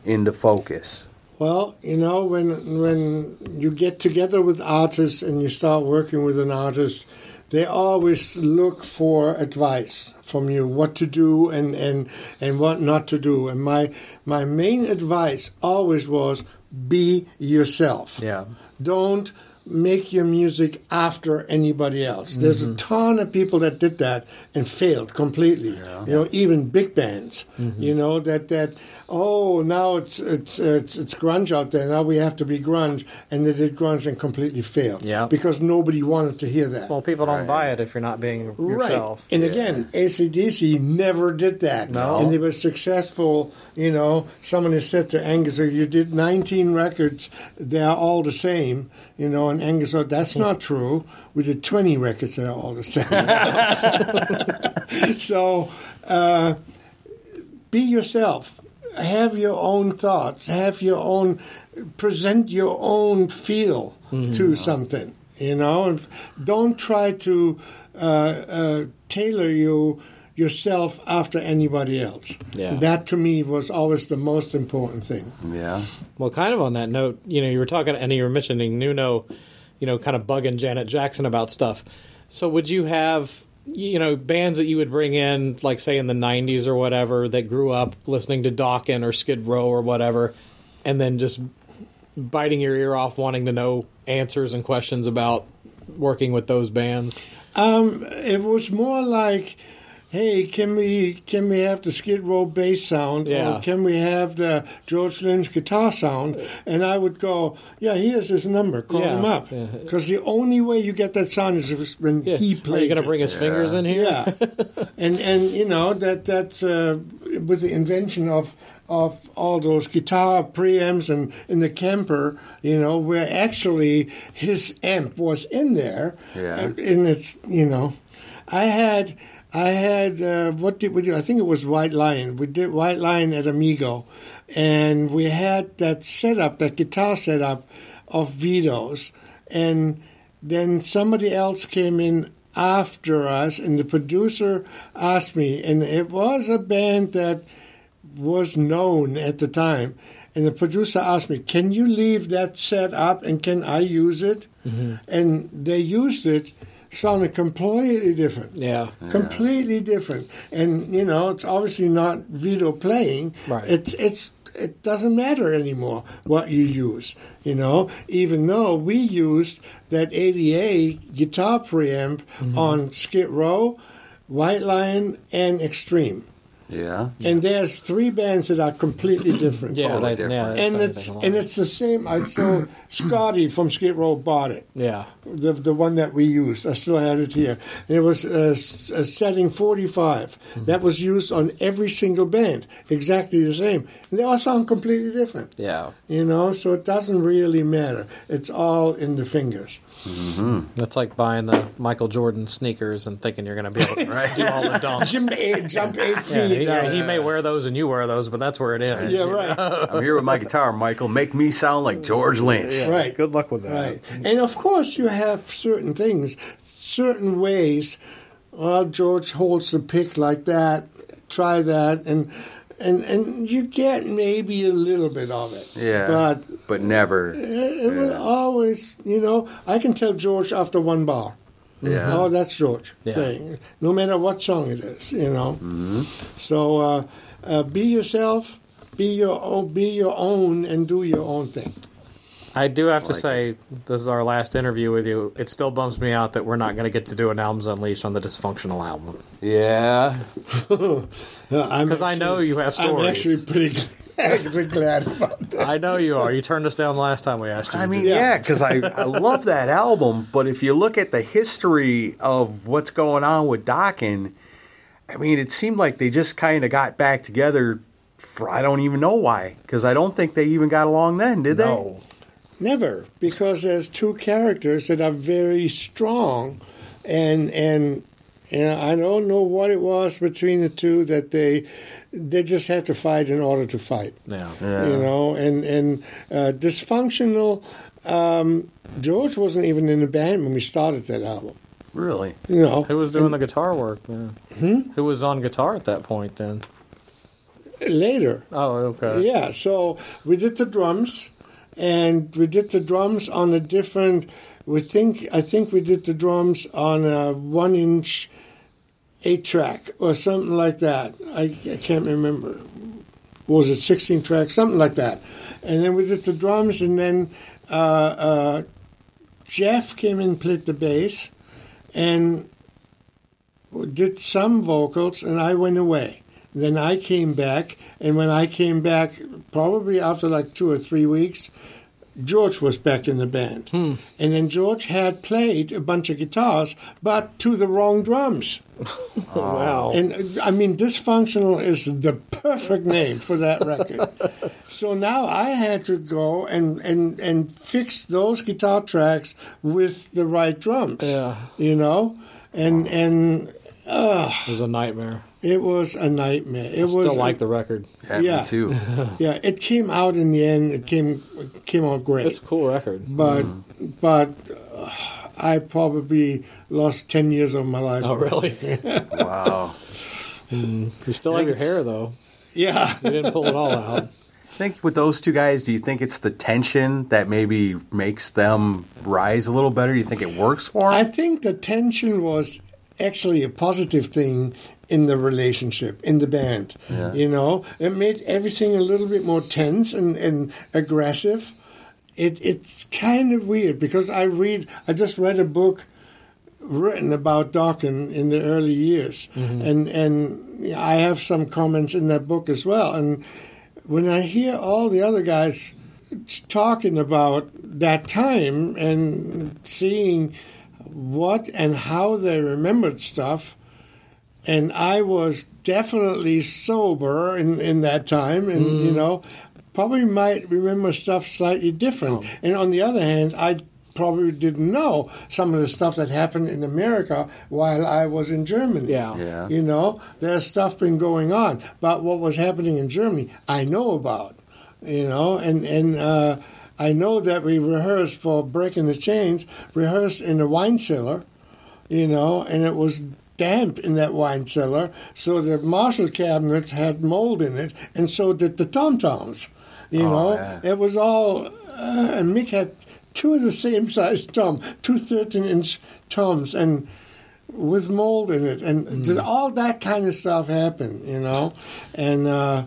into focus? Well, you know, when when you get together with artists and you start working with an artist, they always look for advice from you, what to do and, and, and what not to do. And my my main advice always was be yourself. Yeah. Don't make your music after anybody else. There's a mm-hmm. ton of people that did that and failed completely. Yeah. You know, even big bands. Mm-hmm. You know that that oh now it's it's it's it's grunge out there. Now we have to be grunge, and they did grunge and completely failed. Yeah. because nobody wanted to hear that. Well, people don't buy it if you're not being yourself. Right. And again, ACDC never did that. No. And they were successful. You know, someone has said to Angus, "Oh, you did 19 records, they are all the same. You know, and Angus said, that's not true. We did 20 records that are all the same. so, uh, be yourself. Have your own thoughts. Have your own, present your own feel to something. You know, and don't try to uh, uh, tailor you yourself after anybody else. Yeah. That to me was always the most important thing. Yeah. Well, kind of on that note, you know, you were talking and you were mentioning Nuno, you know, kind of bugging Janet Jackson about stuff. So would you have, you know, bands that you would bring in, like say in the '90s or whatever, that grew up listening to Dokken or Skid Row or whatever, and then just biting your ear off, wanting to know answers and questions about working with those bands? Um, it was more like, hey, can we can we have the Skid Row bass sound, Yeah. or can we have the George Lynch guitar sound? And I would go, yeah, here's his number, call Yeah. him up, Yeah. because the only way you get that sound is if- when Yeah. he Are plays. you going to it. bring his fingers in here? Yeah, and and you know that that's uh, with the invention of of all those guitar preamps and in the Kemper, you know, where actually his amp was in there, Yeah. and, and it's you know, I had. I had uh, what did we do? I think it was White Lion. We did White Lion at Amigo, and we had that setup, that guitar setup of Vito's, and then somebody else came in after us, and the producer asked me, and it was a band that was known at the time. And the producer asked me, "Can you leave that set up and can I use it?" And they used it. Sounded completely different. Yeah. completely different. And you know, it's obviously not Vito playing. Right. It's it's it doesn't matter anymore what you use. You know, even though we used that ADA guitar preamp mm-hmm. on Skid Row, White Lion, and Extreme. Yeah. And there's three bands that are completely different. Yeah, Totally they- different. yeah, and it's what and it's the same. I so Scotti from Skid Row bought it. yeah. the the one that we used. I still had it here. And it was uh, s- uh, setting 45. That was used on every single band, exactly the same. And they all sound completely different. Yeah. You know, so it doesn't really matter. It's all in the fingers. Mm-hmm. That's like buying the Michael Jordan sneakers and thinking you're going to be able to do all the dunks. Jump eight, jump eight feet. Yeah, he, yeah, he may wear those and you wear those, but that's where it ends. Yeah, right. I'm here with my guitar, Michael. Make me sound like George Lynch. Right. Good luck with that. Right. And of course, you have certain things, certain ways. Well, George holds the pick like that. Try that, and and and you get maybe a little bit of it. Yeah. But But never. it will always, you know, I can tell George after one bar. Yeah. Oh, that's George. Yeah. Thing. No matter what song it is, you know. So uh, uh, be yourself, be your own, be your own, and do your own thing. I do have to like say, this is our last interview with you. It still bums me out that we're not going to get to do an Albums Unleashed on the Dysfunctional album. Yeah. Because I know you have stories. I'm actually pretty actually glad about that. I know you are. You turned us down last time we asked you. I mean, do that. yeah, because I, I love that album, but if you look at the history of what's going on with Dokken, I mean, it seemed like they just kind of got back together for I don't even know why, because I don't think they even got along then, did they? No. Never, because there's two characters that are very strong, and and and I don't know what it was between the two that they they just had to fight in order to fight. Yeah. You know, and and uh, dysfunctional. Um, George wasn't even in the band when we started that album. Really? You know, Who was doing the guitar work then? Who was on guitar at that point then? later. Oh, okay. Yeah, so we did the drums, and we did the drums on a different. We think I think we did the drums on a one-inch eight track or something like that. I, I can't remember. Was it sixteen track? Something like that. And then we did the drums, and then uh, uh, Jeff came and played the bass, and did some vocals, and I went away. Then I came back, and when I came back, probably after like two or three weeks, George was back in the band. Hmm. And then George had played a bunch of guitars, but to the wrong drums. Wow. And I mean, dysfunctional is the perfect name for that record. so now I had to go and, and, and fix those guitar tracks with the right drums. Yeah. You know? And, and It was a nightmare. it was a nightmare. It Still was like the record. Yeah, Yeah. me too. yeah. It came out in the end. It came it came out great, It's a cool record. but but uh, I probably lost ten years of my life. Oh, really? wow. you still have your hair, though. Yeah. You didn't pull it all out. I think with those two guys, do you think it's the tension that maybe makes them rise a little better? Do you think it works for I think the tension was actually a positive thing in the relationship in the band. You know, it made everything a little bit more tense and, and aggressive. It it's kind of weird because I read I just read a book written about Dokken in the early years, mm-hmm. and and I have some comments in that book as well. And when I hear all the other guys talking about that time and seeing what and how they remembered stuff, and I was definitely sober in, in that time, and you know, probably might remember stuff slightly different. And on the other hand, I probably didn't know some of the stuff that happened in America while I was in Germany. Yeah. Yeah. You know, there's stuff been going on, but what was happening in Germany, I know about. You know, and and uh, I know that we rehearsed for Breaking the Chains, rehearsed in a wine cellar you know, and it was damp in that wine cellar, so the Marshall cabinets had mold in it, and so did the tom toms. You know, yeah. it was all, uh, and Mick had two of the same size tom, two 13 inch toms, and with mold in it, and just all that kind of stuff happened, you know, and uh,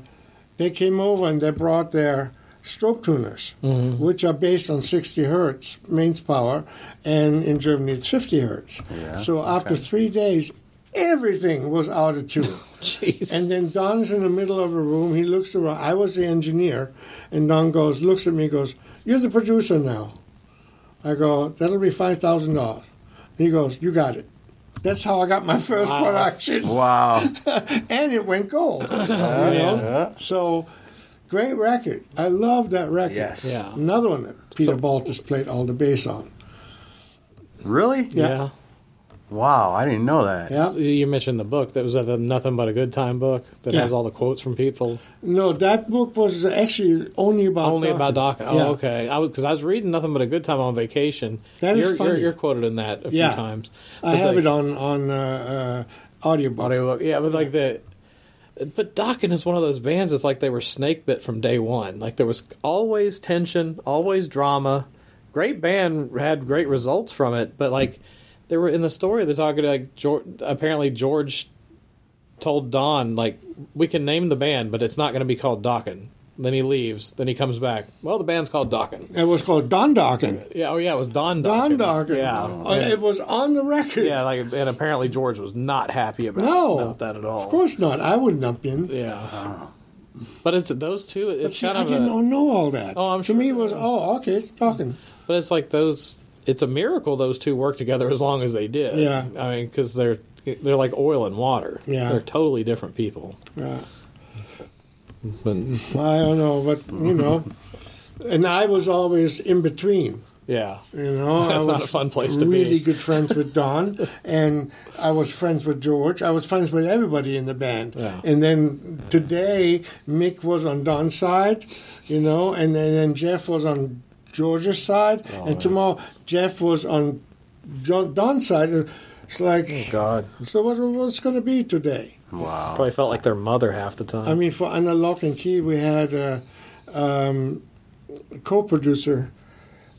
they came over and they brought their strobe tuners, which are based on 60 hertz mains power, and in Germany it's 50 hertz. Yeah, so after three days, everything was out of tune. Jeez. And then Don's in the middle of a room. He looks around. I was the engineer, and Don goes, looks at me, goes, "You're the producer now." I go, that'll be five thousand dollars. He goes, you got it. That's how I got my first production, Wow. and it went gold. you know? So, great record. I love that record. Yes. Yeah. Another one that Peter Baltes played all the bass on. Really? Yeah. Yeah. Wow, I didn't know that. Yeah. So You mentioned the book. That was the Nothing But a Good Time book that Yeah. has all the quotes from people. No, that book was actually only about Only Dokken. about Dokken. Oh, Yeah. okay. I was because I was reading Nothing But a Good Time on vacation. That is you're, You're, you're quoted in that a Yeah. few times. I have the- it on on uh, uh, audiobook. Audiobook. Yeah, but like the. But Dokken is one of those bands. It's like they were snake bit from day one. Like there was always tension, always drama. Great band had great results from it, but like they were in the story. They're talking like George, apparently George told Don like we can name the band, but it's not going to be called Dokken. Then he leaves. Then he comes back. Well, the band's called Dokken. It was called Don Dokken. Yeah. Oh yeah, it was Don Don Dokken. Dokken. Yeah. Uh, It was on the record. Yeah, like and apparently George was not happy about, No, about that at all. Of course not. I wouldn't have been. Yeah. But it's those two. It's see, kind I of didn't a, know all that. Oh, I'm to sure- me, it was oh, okay, it's talking. but it's like those. It's a miracle those two worked together as long as they did. Yeah. I mean, because they're they're like oil and water. Yeah. They're totally different people. Yeah. But I don't know, but you know, and I was always in between. yeah. You know, That's I not a fun place to be really be. good friends with Don, and I was friends with George. I was friends with everybody in the band. Yeah. And then today, Mick was on Don's side, you know, and then, then Jeff was on George's side, Oh, and tomorrow Jeff was on John, Don's side. It's like, Oh, God. so what, what's going to be today? Wow. Probably felt like their mother half the time. I mean, for on the Lock and Key, we had a um, co-producer,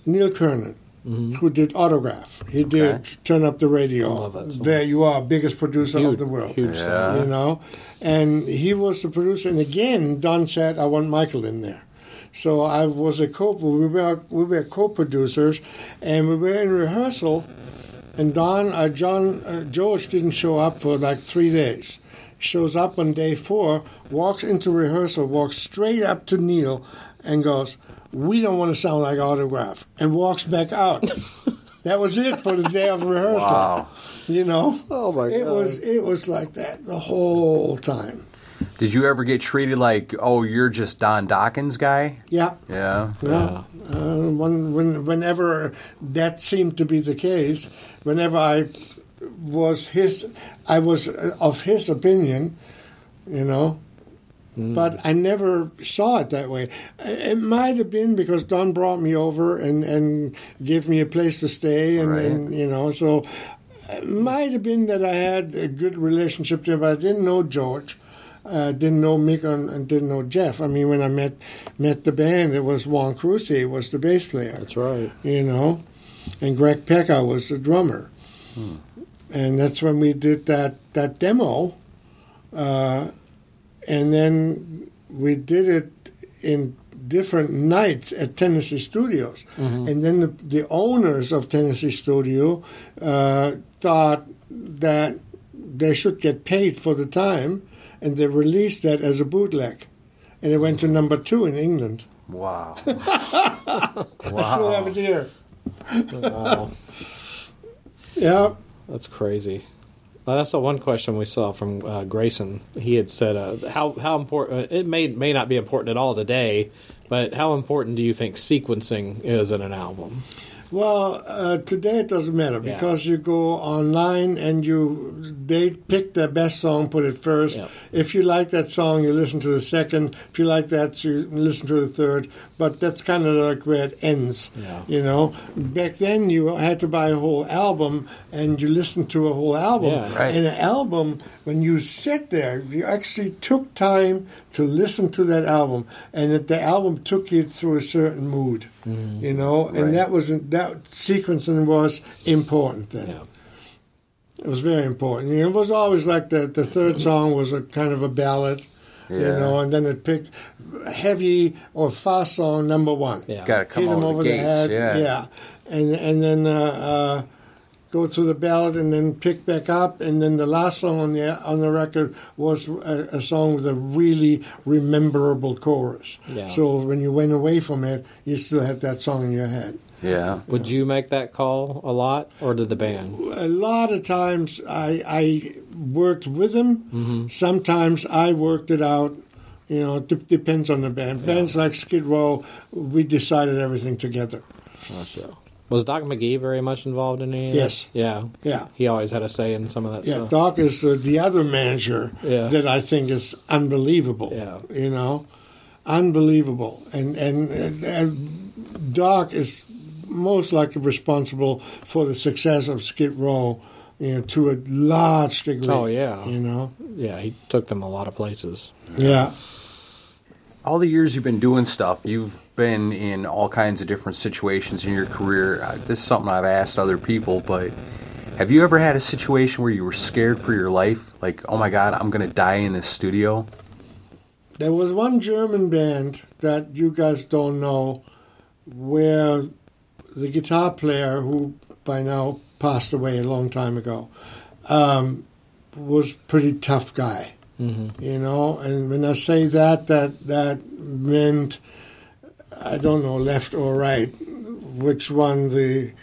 Neil Kernon, who did Autograph. He did Turn Up the Radio. Mm-hmm. love that song. There you are, biggest producer Huge- of the world. huge Yeah. You know, and he was the producer. And again, Don said, "I want Michael in there." So I was a co. We were we were co-producers, and we were in rehearsal. And Don, uh, John, uh, George didn't show up for like three days. Shows up on day four, walks into rehearsal, walks straight up to Neil, and goes, "We don't want to sound like Autograph," and walks back out. that was it for the day of rehearsal. Wow. You know, Oh, my it God. was it was like that the whole time. Did you ever get treated like, oh, you're just Don Dokken's guy? Yeah, Yeah. yeah. Uh, when, when, whenever that seemed to be the case, whenever I was his, I was uh, of his opinion, you know. But I never saw it that way. It might have been because Don brought me over and, and gave me a place to stay, and, Right. and you know, so it might have been that I had a good relationship there, but I didn't know George. Uh, didn't know Mick and, didn't know Jeff. I mean, when I met met the band, it was Juan Croucier was the bass player. That's right. You know, and Greg Pecka was the drummer. And that's when we did that that demo, uh, and then we did it in different nights at Tennessee Studios. And then the, the owners of Tennessee Studio uh, thought that they should get paid for the time, and they released that as a bootleg. And it went to number two in England. Wow. I still have it here. Wow. Yeah. That's crazy. I saw one question we saw from uh, Grayson. He had said, uh, "How how important? It may may not be important at all today, but how important do you think sequencing is in an album?" Well, uh, today it doesn't matter Yeah. because you go online and you they pick the best song, put it first. Yep. If you like that song, you listen to the second. If you like that, you listen to the third. But that's kind of like where it ends. Yeah. You know, back then you had to buy a whole album and you listened to a whole album. Yeah. Right. And an album, when you sit there, you actually took time to listen to that album, and that the album took you through a certain mood. You know, and Right. that was that sequencing was important then. Yeah. It was very important. You know, it was always like the the third song was a kind of a ballad. You know, and then it picked heavy or fast song number one. Yeah. Got to come Hit over, over the the gates. head. yeah. yeah, and and then uh, uh, go through the ballad and then pick back up, and then the last song on the on the record was a, a song with a really rememberable chorus. Yeah. So when you went away from it, you still had that song in your head. Yeah. Would you make that call a lot, or did the band? A lot of times I, I worked with them. Mm-hmm. Sometimes I worked it out. You know, it de- depends on the band. Bands like Skid Row, we decided everything together. Gotcha. Was Doc McGhee very much involved in any of Yes. that? Yeah. Yeah. He always had a say in some of that stuff. Yeah, stuff. Doc is uh, the other manager Yeah. that I think is unbelievable. Yeah. You know, unbelievable. And and, and, and Doc is most likely responsible for the success of Skid Row, you know, to a large degree. Oh, yeah. You know. Yeah, he took them a lot of places. Yeah. all the years you've been doing stuff, you've been in all kinds of different situations in your career. Uh, this is something I've asked other people, but have you ever had a situation where you were scared for your life? Like, oh my God, I'm going to die in this studio? There was one German band that you guys don't know where the guitar player, who by now passed away a long time ago, um, was pretty tough guy. You know, and when I say that, that that meant I don't know left or right, which one the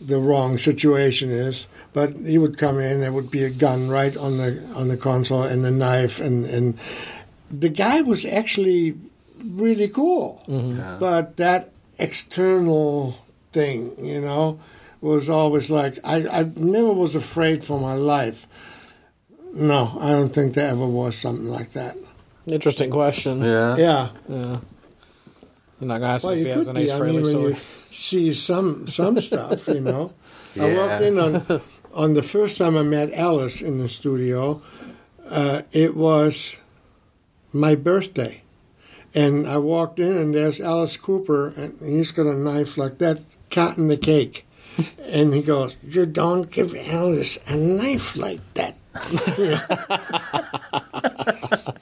the wrong situation is. But he would come in, there would be a gun right on the on the console and a knife, and and the guy was actually really cool. Mm-hmm. But that external thing, you know, was always like I, I never was afraid for my life. No, I don't think there ever was something like that. Interesting question. Yeah. Yeah. You're not gonna ask Well, him if he has an Ace be. I Frehley mean, story. see some some stuff, you know. I walked in on on the first time I met Alice in the studio. Uh, it was my birthday, and I walked in, and there's Alice Cooper, and he's got a knife like that, cutting the cake, and he goes, "You don't give Alice a knife like that."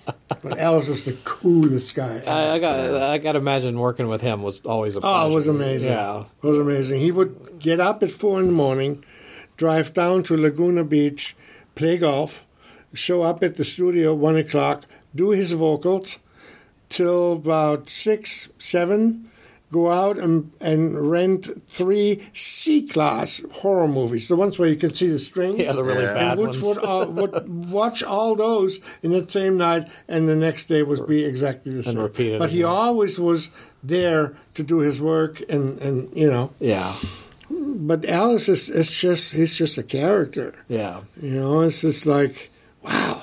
Alice was the coolest guy. ever. I, I got I got to imagine working with him was always a pleasure. Oh, it was amazing. Yeah. It was amazing. He would get up at four in the morning, drive down to Laguna Beach, play golf, show up at the studio one o'clock, do his vocals till about six, seven, go out and, and rent three C class horror movies, the ones where you can see the strings. Yeah, the really Yeah. bad and which ones. would, uh, would watch all those in the same night, and the next day would be exactly the same. repeat it but he always was there to do his work, and, and you know. yeah, But Alice is it's just he's just a character. yeah, You know, it's just like wow,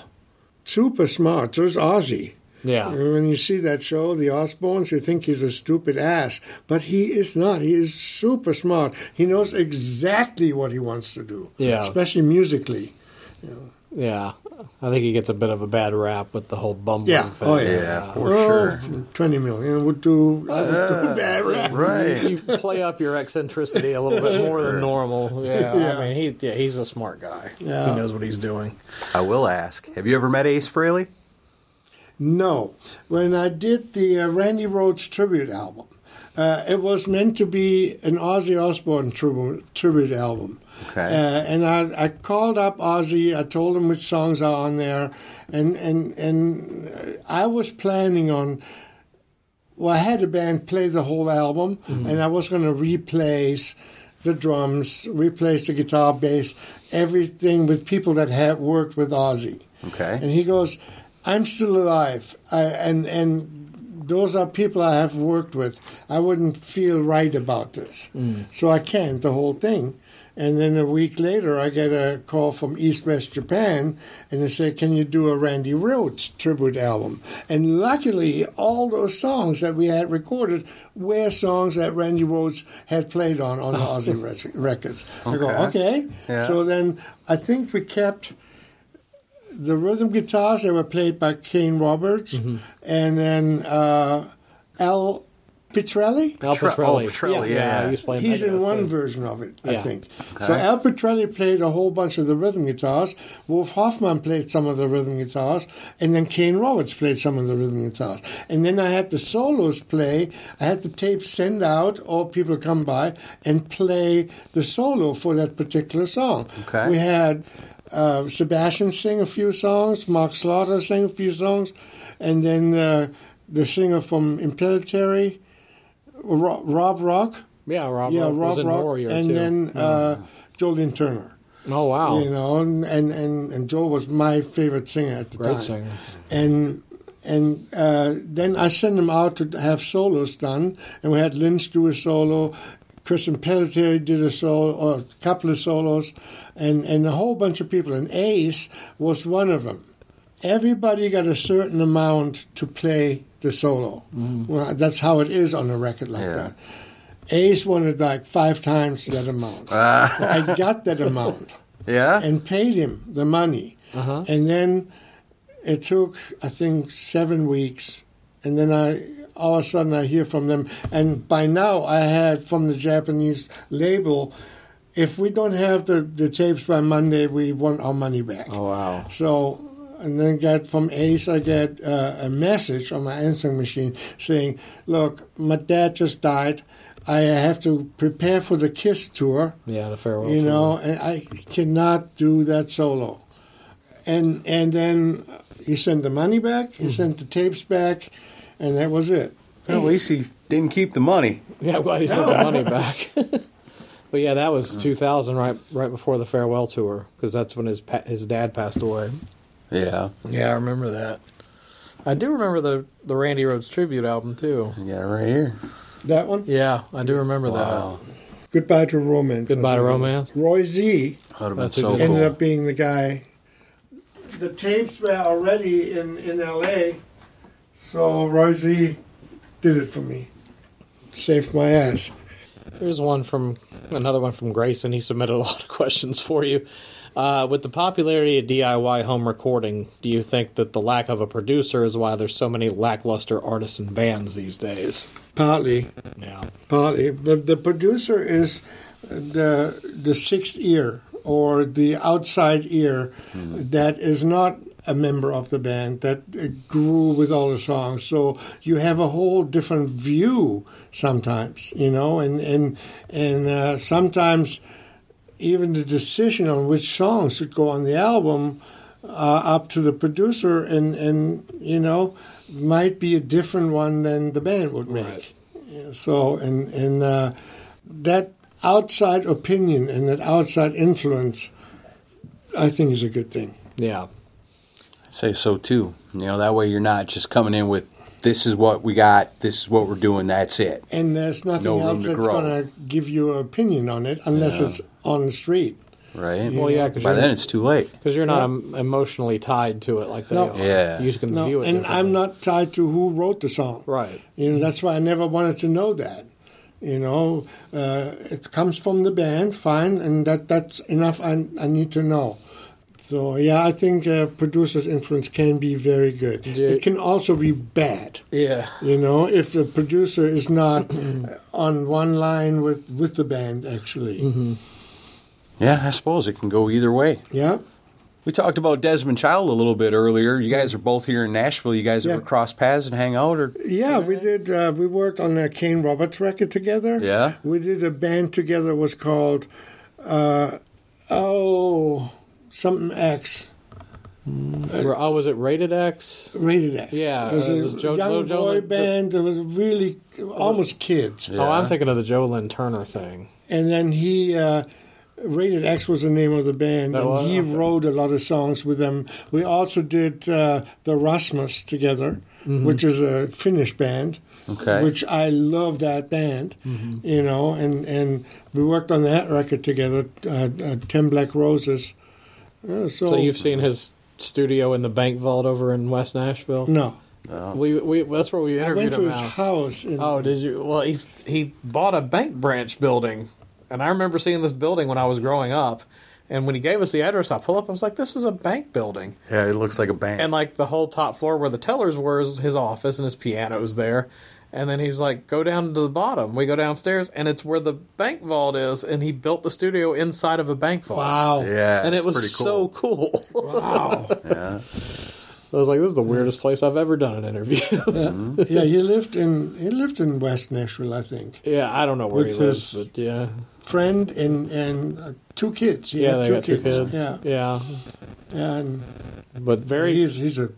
super smart. So is Ozzy. Yeah. And when you see that show, The Osbournes, you think he's a stupid ass, but he is not. He is super smart. He knows exactly what he wants to do. Yeah. especially musically. Yeah, I think he gets a bit of a bad rap with the whole bumbling Yeah. thing. Oh, yeah. Yeah, uh, for Well, sure. Oh, twenty million would do. I would do uh, bad rap. Right. You play up your eccentricity a little bit more than normal. Yeah, Yeah. I mean, he yeah, he's a smart guy. Yeah. He knows what he's doing. I will ask. Have you ever met Ace Frehley? No. When I did the uh, Randy Rhoads tribute album, uh, it was meant to be an Ozzy Osbourne tribute, tribute album. Okay. Uh, and I, I called up Ozzy. I told him which songs are on there, and and and I was planning on. Well, I had the band play the whole album, and I was going to replace the drums, replace the guitar, bass, everything with people that had worked with Ozzy. Okay. And he goes, "I'm still alive, I, and and those are people I have worked with. I wouldn't feel right about this, mm. so I can't the whole thing." And then a week later, I get a call from East West Japan, and they say, "Can you do a Randy Rhoads tribute album?" And luckily, all those songs that we had recorded were songs that Randy Rhoads had played on on Ozzy records. I go, Okay. "Okay." Yeah. So then I think we kept the rhythm guitars they were played by Kane Roberts, Mm-hmm. and then uh, Al Pitrelli. Al Tre- Pitrelli. oh, Pitrelli, yeah. he was playing He's in one too. version of it, I Yeah. think. So Al Pitrelli played a whole bunch of the rhythm guitars. Wolf Hoffmann played some of the rhythm guitars, and then Kane Roberts played some of the rhythm guitars. And then I had the solos play. I had the tape send out, or people come by and play the solo for that particular song. Okay. We had uh, Sebastian sing a few songs, Mark Slaughter sang a few songs, and then uh, the singer from Impellitteri, Ro- Rob Rock Yeah, Rob. yeah, Rock Rob was in Rock, Warrior and too. then uh, Joe Lynn Turner. oh wow, You know, and, and and and Joe was my favorite singer at the great time. singer. and and uh, then I sent them out to have solos done, and we had Lynch do a solo, Christian Pelletier did a solo, or a couple of solos, and and a whole bunch of people. And Ace was one of them. Everybody got a certain amount to play the solo. Well, that's how it is on a record like Yeah. that. Ace wanted like five times that amount. I got that amount Yeah. and paid him the money. Uh-huh. And then it took, I think, seven weeks. And then I, all of a sudden, I hear from them. And by now, I had from the Japanese label, if we don't have the, the tapes by Monday, we want our money back. Oh wow. So, and then get from Ace, I get uh, a message on my answering machine saying, "Look, my dad just died. I have to prepare for the Kiss tour. Yeah, the farewell. you tour. know, and I cannot do that solo." And and then he sent the money back. He sent the tapes back, and that was it. Well, at least he didn't keep the money. Yeah, I'm glad he sent the money back. but yeah, that was uh-huh. 2000, right, right before the farewell tour, because that's when his pa- his dad passed away. Yeah. Yeah, I remember that. I do remember the the Randy Rhoads tribute album too. Yeah, right here. That one. Yeah, I do remember Wow. Goodbye to romance. Goodbye to. Romance. Roy Z That would have been That's a so good- cool. ended up being the guy. The tapes were already in, in LA, so Roy Z did it for me. Saved my ass. Here's one from another one from Grayson. He submitted a lot of questions for you. Uh, with the popularity of DIY home recording, do you think that the lack of a producer is why there's so many lackluster artists and bands these days? Partly, Yeah. partly. But the producer is the the sixth ear or the outside ear that is not a member of the band that grew with all the songs. So you have a whole different view sometimes, you know, and and and uh, sometimes even the decision on which songs should go on the album uh, up to the producer and and you know might be a different one than the band would make. Right. So and and uh, that outside opinion and that outside influence, I think, is a good thing. Yeah. I'd say so too. You know, that way you're not just coming in with this is what we got, this is what we're doing, that's it. And there's nothing No else to that's going to give you an opinion on it unless Yeah. it's on the street. Right? Well, yeah, because By then it's too late. Cause you're not em- emotionally tied to it like they No. are. Yeah. You can No, view it. and. I'm not tied to who wrote the song. Right. You know, that's why I never wanted to know that. You know, uh, it comes from the band, fine, and that that's enough. I, I need to know. So yeah, I think uh, producer's influence can be very good. Yeah. It can also be bad. Yeah. You know, if the producer is not on one line with with the band, actually. Mm-hmm. Yeah, I suppose it can go either way. Yeah. We talked about Desmond Child a little bit earlier. You guys are both here in Nashville. You guys Yeah. ever cross paths and hang out or Yeah, we did. Uh, we worked on a Kane Roberts record together. Yeah. we did a band together. It was called uh, oh something X Were- oh, was it Rated X? rated X. Yeah, it was uh, a it was Jo- young Jo- Jo- boy Jo- band. It was really almost kids. Oh, I'm thinking of the Joe Lynn Turner thing. And then he. Uh, Rated X was the name of the band, That and was? he Okay. wrote a lot of songs with them. We also did uh, the Rasmus together, Mm-hmm. which is a Finnish band. Okay. which I love that band, Mm-hmm. you know, and, and we worked on that record together, uh, uh, Ten Black Roses. Uh, so, So you've seen his studio in the bank vault over in West Nashville? no, No. We, we that's where we I interviewed went to him his out. house. In, Oh, did you? Well, he's he bought a bank branch building, and I remember seeing this building when I was growing up. And when he gave us the address, I pull up. I was like, "This is a bank building." Yeah, it looks like a bank. And like the whole top floor where the tellers were is his office, and his piano's there. And then he's like, "Go down to the bottom." We go downstairs, and it's where the bank vault is. And he built the studio inside of a bank vault. wow, yeah, and it was pretty so cool. cool. wow. Yeah. I was like, "This is the weirdest place I've ever done an interview." yeah, he lived in he lived in West Nashville, I think. yeah, I don't know where With he lives, his- but yeah, Friend and and uh, two kids. He yeah, had they two got two kids. Yeah, yeah, and but very he's he's a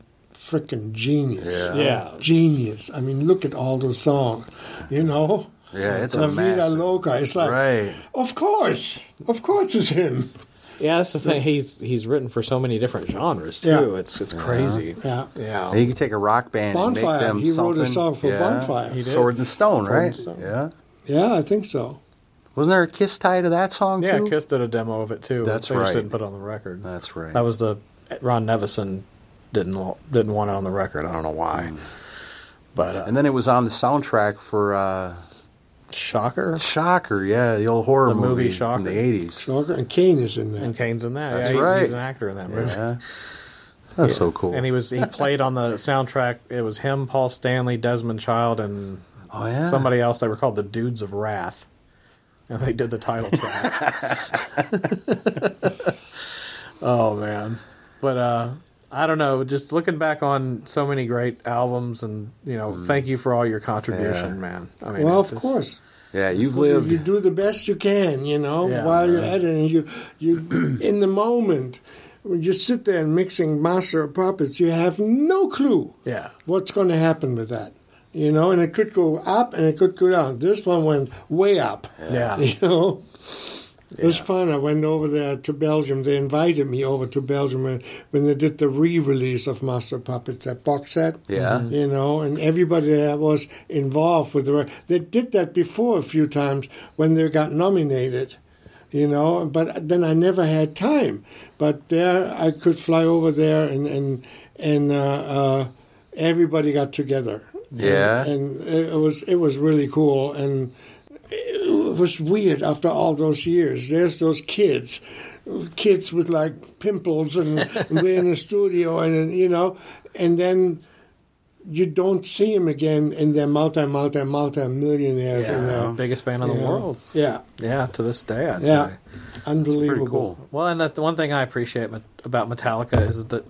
freaking genius. Yeah. yeah. Genius. I mean, look at all those songs. You know, Yeah, it's La a Vida massive. Loca. It's like, Right. of course, of course, it's him. Yeah, that's the thing. He's he's written for so many different genres too. Yeah. It's it's crazy. Yeah. Yeah. You could take a rock band and Bonfire. make them He wrote a song for yeah. Bonfire. He did. Sword and Stone, Sword right? and Stone. Yeah. Yeah, I think so. Wasn't there a Kiss tie to that song too? Yeah, too? Kiss did a demo of it too. That's they right. just didn't put it on the record. That's right. That was the Ron Nevison didn't didn't want it on the record. I don't know why. But uh, and then it was on the soundtrack for uh, Shocker Shocker. Yeah, the old horror The movie movie Shocker. from the eighties. Shocker. And Kane is in that. and Kane's in that. That's yeah, he's, right. he's an actor in that movie. Yeah. That's so cool. And he was he played on the soundtrack. It was him, Paul Stanley, Desmond Child, and oh yeah. somebody else. They were called the Dudes of Wrath, and they did the title track. oh man, but uh, I don't know. Just looking back on so many great albums, and you know, mm. thank you for all your contribution, Yeah. man. I mean, well, of just- course. Yeah, you've You lived. do the best you can, you know, Yeah, while you're at it, and you you in the moment when you sit there and mixing Master of Puppets, you have no clue Yeah, what's going to happen with that, you know, and it could go up and it could go down. This one went way up, yeah, you know. It was fun. I went over there to Belgium. They invited me over to Belgium when, when they did the re-release of Master Puppets, that box set. Yeah. Mm-hmm. You know, and everybody that was involved with the they did that before a few times when they got nominated. You know, but then I never had time. But there, I could fly over there, and and and uh, uh, everybody got together. Yeah. and, and it was it was really cool and it was weird after all those years. There's those kids, kids with like pimples, and, and we're in the studio, and you know, and then you don't see them again, and they're multi, multi, multi millionaires. yeah. you know. biggest band in the world. Yeah, Yeah, to this day, I'd yeah, say. unbelievable. Cool. Well, and that the one thing I appreciate about Metallica is that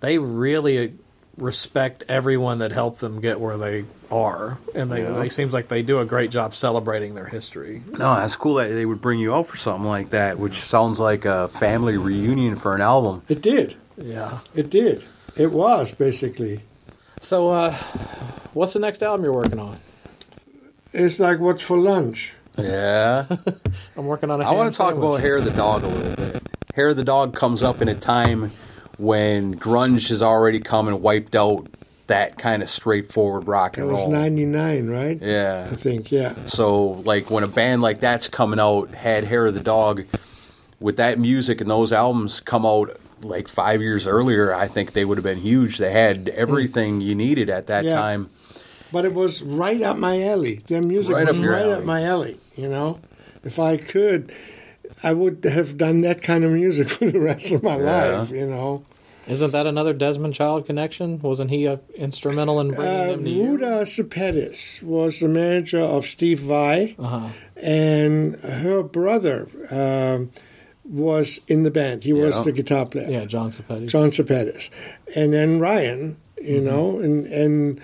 they really respect everyone that helped them get where they are, and they, they seems like they do a great job celebrating their history. No, that's cool that they would bring you out for something like that, which sounds like a family reunion for an album. It did. Yeah. It did. It was basically. So, uh, what's the next album you're working on? It's like what's for lunch. Yeah. I'm working on a. I want to talk sandwich. about Hair of the Dog a little bit. Hair of the Dog comes up in a time when grunge has already come and wiped out that kind of straightforward rock That and was '99, right? Yeah. I think. Yeah. So, like, when a band like that's coming out had Hair of the Dog, with that music and those albums come out like five years earlier, I think they would have been huge. They had mm. everything you needed at that Yeah. time. But it was right up my alley. Their music Right was up right alley. up my alley. You know, if I could, I would have done that kind of music for the rest of my Yeah. life. You know, Isn't that another Desmond Child connection? Wasn't he uh, instrumental in bringing uh, them to you? Ruta Sepetys was the manager of Steve Vai, Uh-huh. and her brother um, was in the band. He was the guitar player. Yeah, John Sapetti. John Sepetys, and then Ryan, you Mm-hmm. know, and and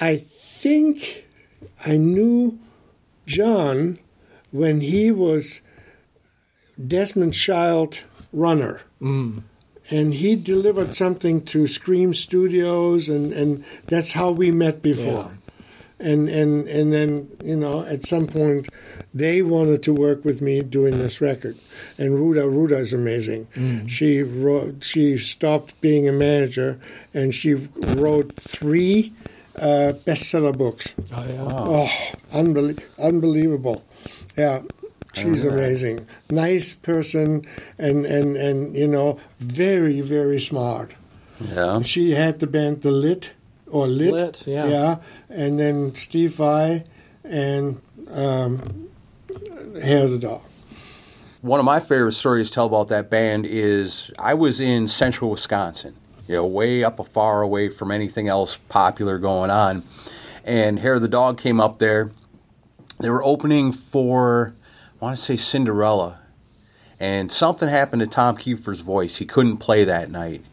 I think I knew John when he was Desmond Child runner. Mm. And he delivered something to Scream Studios, and, and that's how we met before. And, and and then you know at some point they wanted to work with me doing this record, and Ruta Ruta is amazing. She wrote she stopped being a manager, and she wrote three uh, bestseller books. Oh yeah. Oh, unbelie- unbelievable. Yeah, she's amazing. Nice person and, and, and, you know, very, very smart. Yeah. She had the band The Lit, or Lit. Lit, yeah. Yeah, and then Steve Vai and um, Hair of the Dog. One of my favorite stories to tell about that band is I was in central Wisconsin, you know, way up a far away from anything else popular going on. And Hair of the Dog came up there. They were opening for, I want to say Cinderella. And something happened to Tom Kiefer's voice. He couldn't play that night.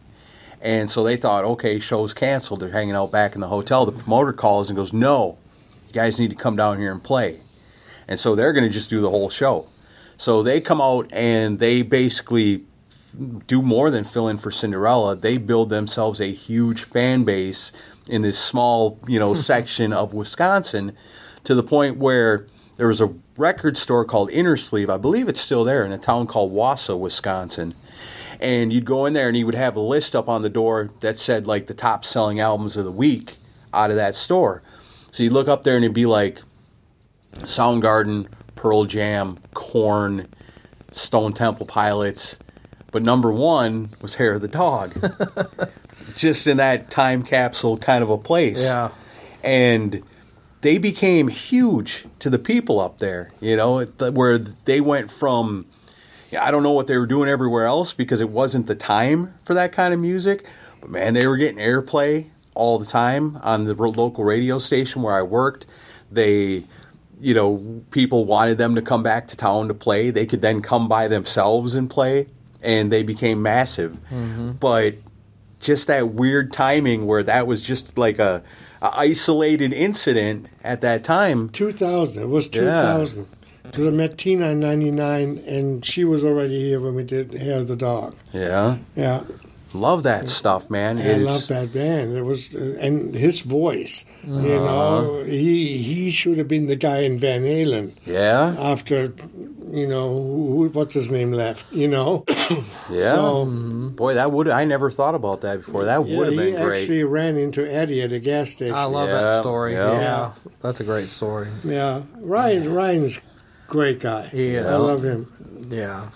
And so they thought, okay, show's canceled. They're hanging out back in the hotel. The promoter calls and goes, no, you guys need to come down here and play. And so they're going to just do the whole show. So they come out and they basically do more than fill in for Cinderella. They build themselves a huge fan base in this small, you know, section of Wisconsin to the point where there was a record store called Inner Sleeve. I believe it's still there in a town called Wausau, Wisconsin. And you'd go in there and he would have a list up on the door that said like the top selling albums of the week out of that store. So you'd look up there and it'd be like Soundgarden, Pearl Jam, Korn, Stone Temple Pilots. But number one was Hair of the Dog. Just in that time capsule kind of a place. Yeah. And they became huge to the people up there, you know, where they went from, I don't know what they were doing everywhere else because it wasn't the time for that kind of music, but man, they were getting airplay all the time on the local radio station where I worked. They, you know, people wanted them to come back to town to play. They could then come by themselves and play, and they became massive. Mm-hmm. But just that weird timing where that was just like a, isolated incident at that time. 2000. It was 2000. Because I met Tina in 99, and she was already here when we did Hair of the Dog. Yeah, Yeah. Love that stuff, man. I It is- love that band. It was, uh, and his voice, you Uh-huh. know, he he should have been the guy in Van Halen Yeah, after, you know, who, what's his name left, you know. yeah. So- Boy, that would I never thought about that before. That yeah, would have been great. He actually ran into Eddie at a gas station. I love Yeah, that story. yeah. Yeah. that's a great story. yeah, Ryan. Ryan's great guy. He is. I love him. Yeah,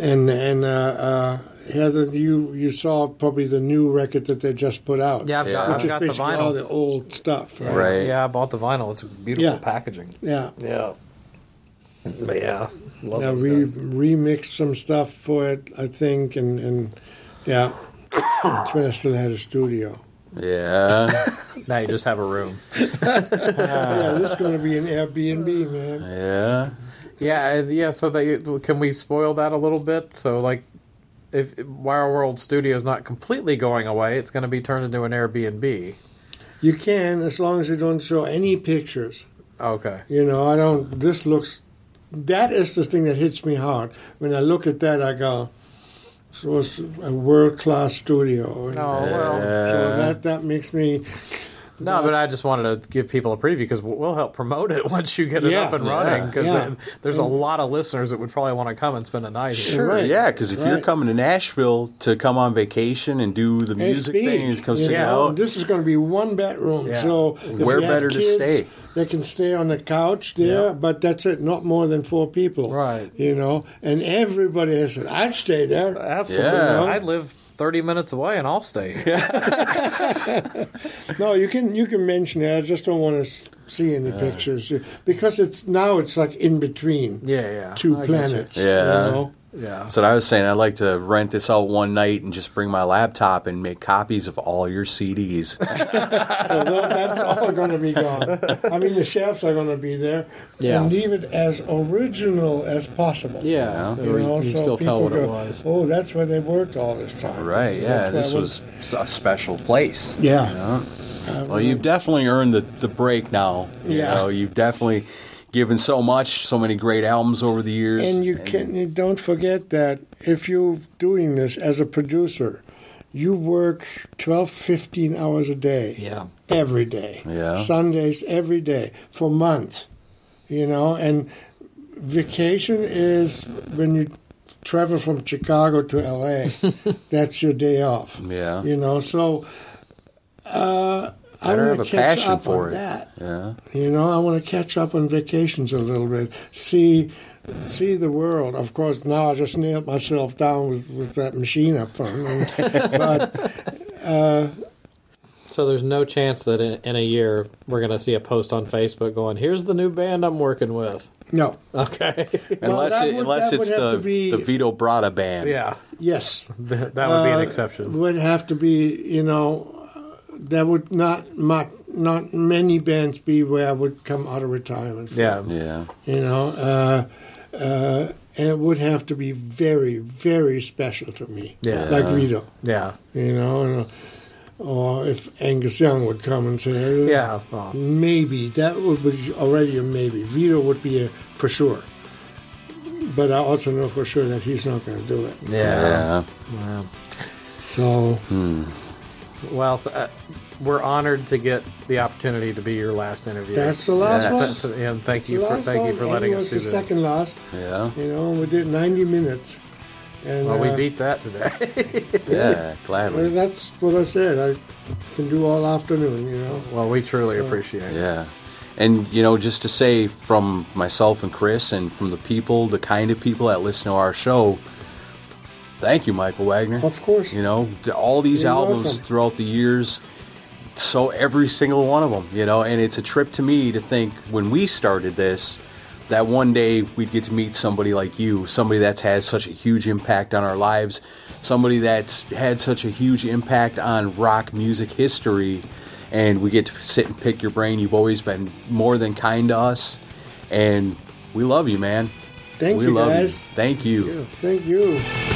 And and uh, uh, Heather, you you saw probably the new record that they just put out. yeah, I've Yeah. got, which I've is got the basically all the old stuff. Right. Right. Yeah, I bought the vinyl. It's beautiful Yeah. packaging. Yeah. Yeah, but yeah, love Now those we guys. remixed some stuff for it, I think, and and yeah, it's when I still had a studio. Yeah, Now you just have a room. yeah, this is going to be an Airbnb, man. yeah. Yeah, and yeah. So they can we spoil that a little bit? So like, if Wire World Studio is not completely going away, it's going to be turned into an Airbnb. You can, as long as you don't show any pictures. Okay. You know, I don't. This looks. That is the thing that hits me hard. When I look at that, I go, "So it's a world class studio." Oh well. So that that makes me. No, but I just wanted to give people a preview because we'll help promote it once you get it Yeah, up and yeah, running. Because yeah. there's a lot of listeners that would probably want to come and spend a night here. Sure, Right. yeah, because if you're coming to Nashville to come on vacation and do the and music speak, thing come you sing know, out, This is going to be one bedroom, Yeah. so Where you have better to stay? They can stay on the couch there, Yeah. but that's it. Not more than four people, Right. You know, and everybody has said, "I'd stay there." Absolutely. Yeah. I live 30 minutes away and I'll stay here. No, you can you can mention it. I just don't want to see any pictures because it's now it's like in between Yeah, yeah. two I get planets. Yeah. you know? You. Yeah. That's what I was saying. I'd like to rent this out one night and just bring my laptop and make copies of all your CDs. Although that's all going to be gone. I mean, the chefs are going to be there, Yeah. and leave it as original as possible. Yeah. You know, you so still tell people what it was. Oh, that's where they worked all this time. right, yeah. That's This was a special place. Yeah. Well, you've definitely earned the, the break now. You Yeah. know, you've definitely given so much, so many great albums over the years. And you can you don't forget that if you're doing this as a producer, you work 12, 15 hours a day. Yeah. Every day. Yeah. Sundays every day for months. You know, and vacation is when you travel from Chicago to LA. that's your day off. Yeah. You know, so uh, I Better want have to a catch passion up for on it. that. Yeah. You know, I want to catch up on vacations a little bit. See, see the world. Of course, now I just nailed myself down with, with that machine up front. but So there's no chance that in, in a year we're going to see a post on Facebook going, "Here's the new band I'm working with." no, Okay. Unless, that it, would- unless it's the, be- the Vito Bratta band. yeah. yes, That would be an Uh, exception. Would have to be. You know, uh, there would not not not many bands be where I would come out of retirement. From, Yeah. Yeah. You know, uh, uh, and it would have to be very very special to me. Yeah. like Vito. Yeah. You know. And, or if Angus Young would come and say, Yeah. Well, Maybe that would be already a maybe. Vito would be a for sure, but I also know for sure that he's not going to do it. yeah. Yeah. Wow. So Well, th- uh, we're honored to get the opportunity to be your last interview. That's the last Yeah. one. Th- th- and thank It's you for last thank you one. for letting us was do the this. second last. Yeah. You know, we did 90 minutes. And Well, we uh, beat that today. Yeah, well, gladly. that's what I said. I can do all afternoon, you know. well, we truly appreciate it. Yeah. And, you know, just to say from myself and Chris and from the people, the kind of people that listen to our show, thank you, Michael Wagner. Of course. You know, all these You're albums welcome. throughout the years, so every single one of them, you know, and it's a trip to me to think when we started this, that one day we'd get to meet somebody like you, somebody that's had such a huge impact on our lives, somebody that's had such a huge impact on rock music history, and we get to sit and pick your brain. You've always been more than kind to us, and we love you, man. Thank we you, guys. you. Thank you. Yeah, thank you.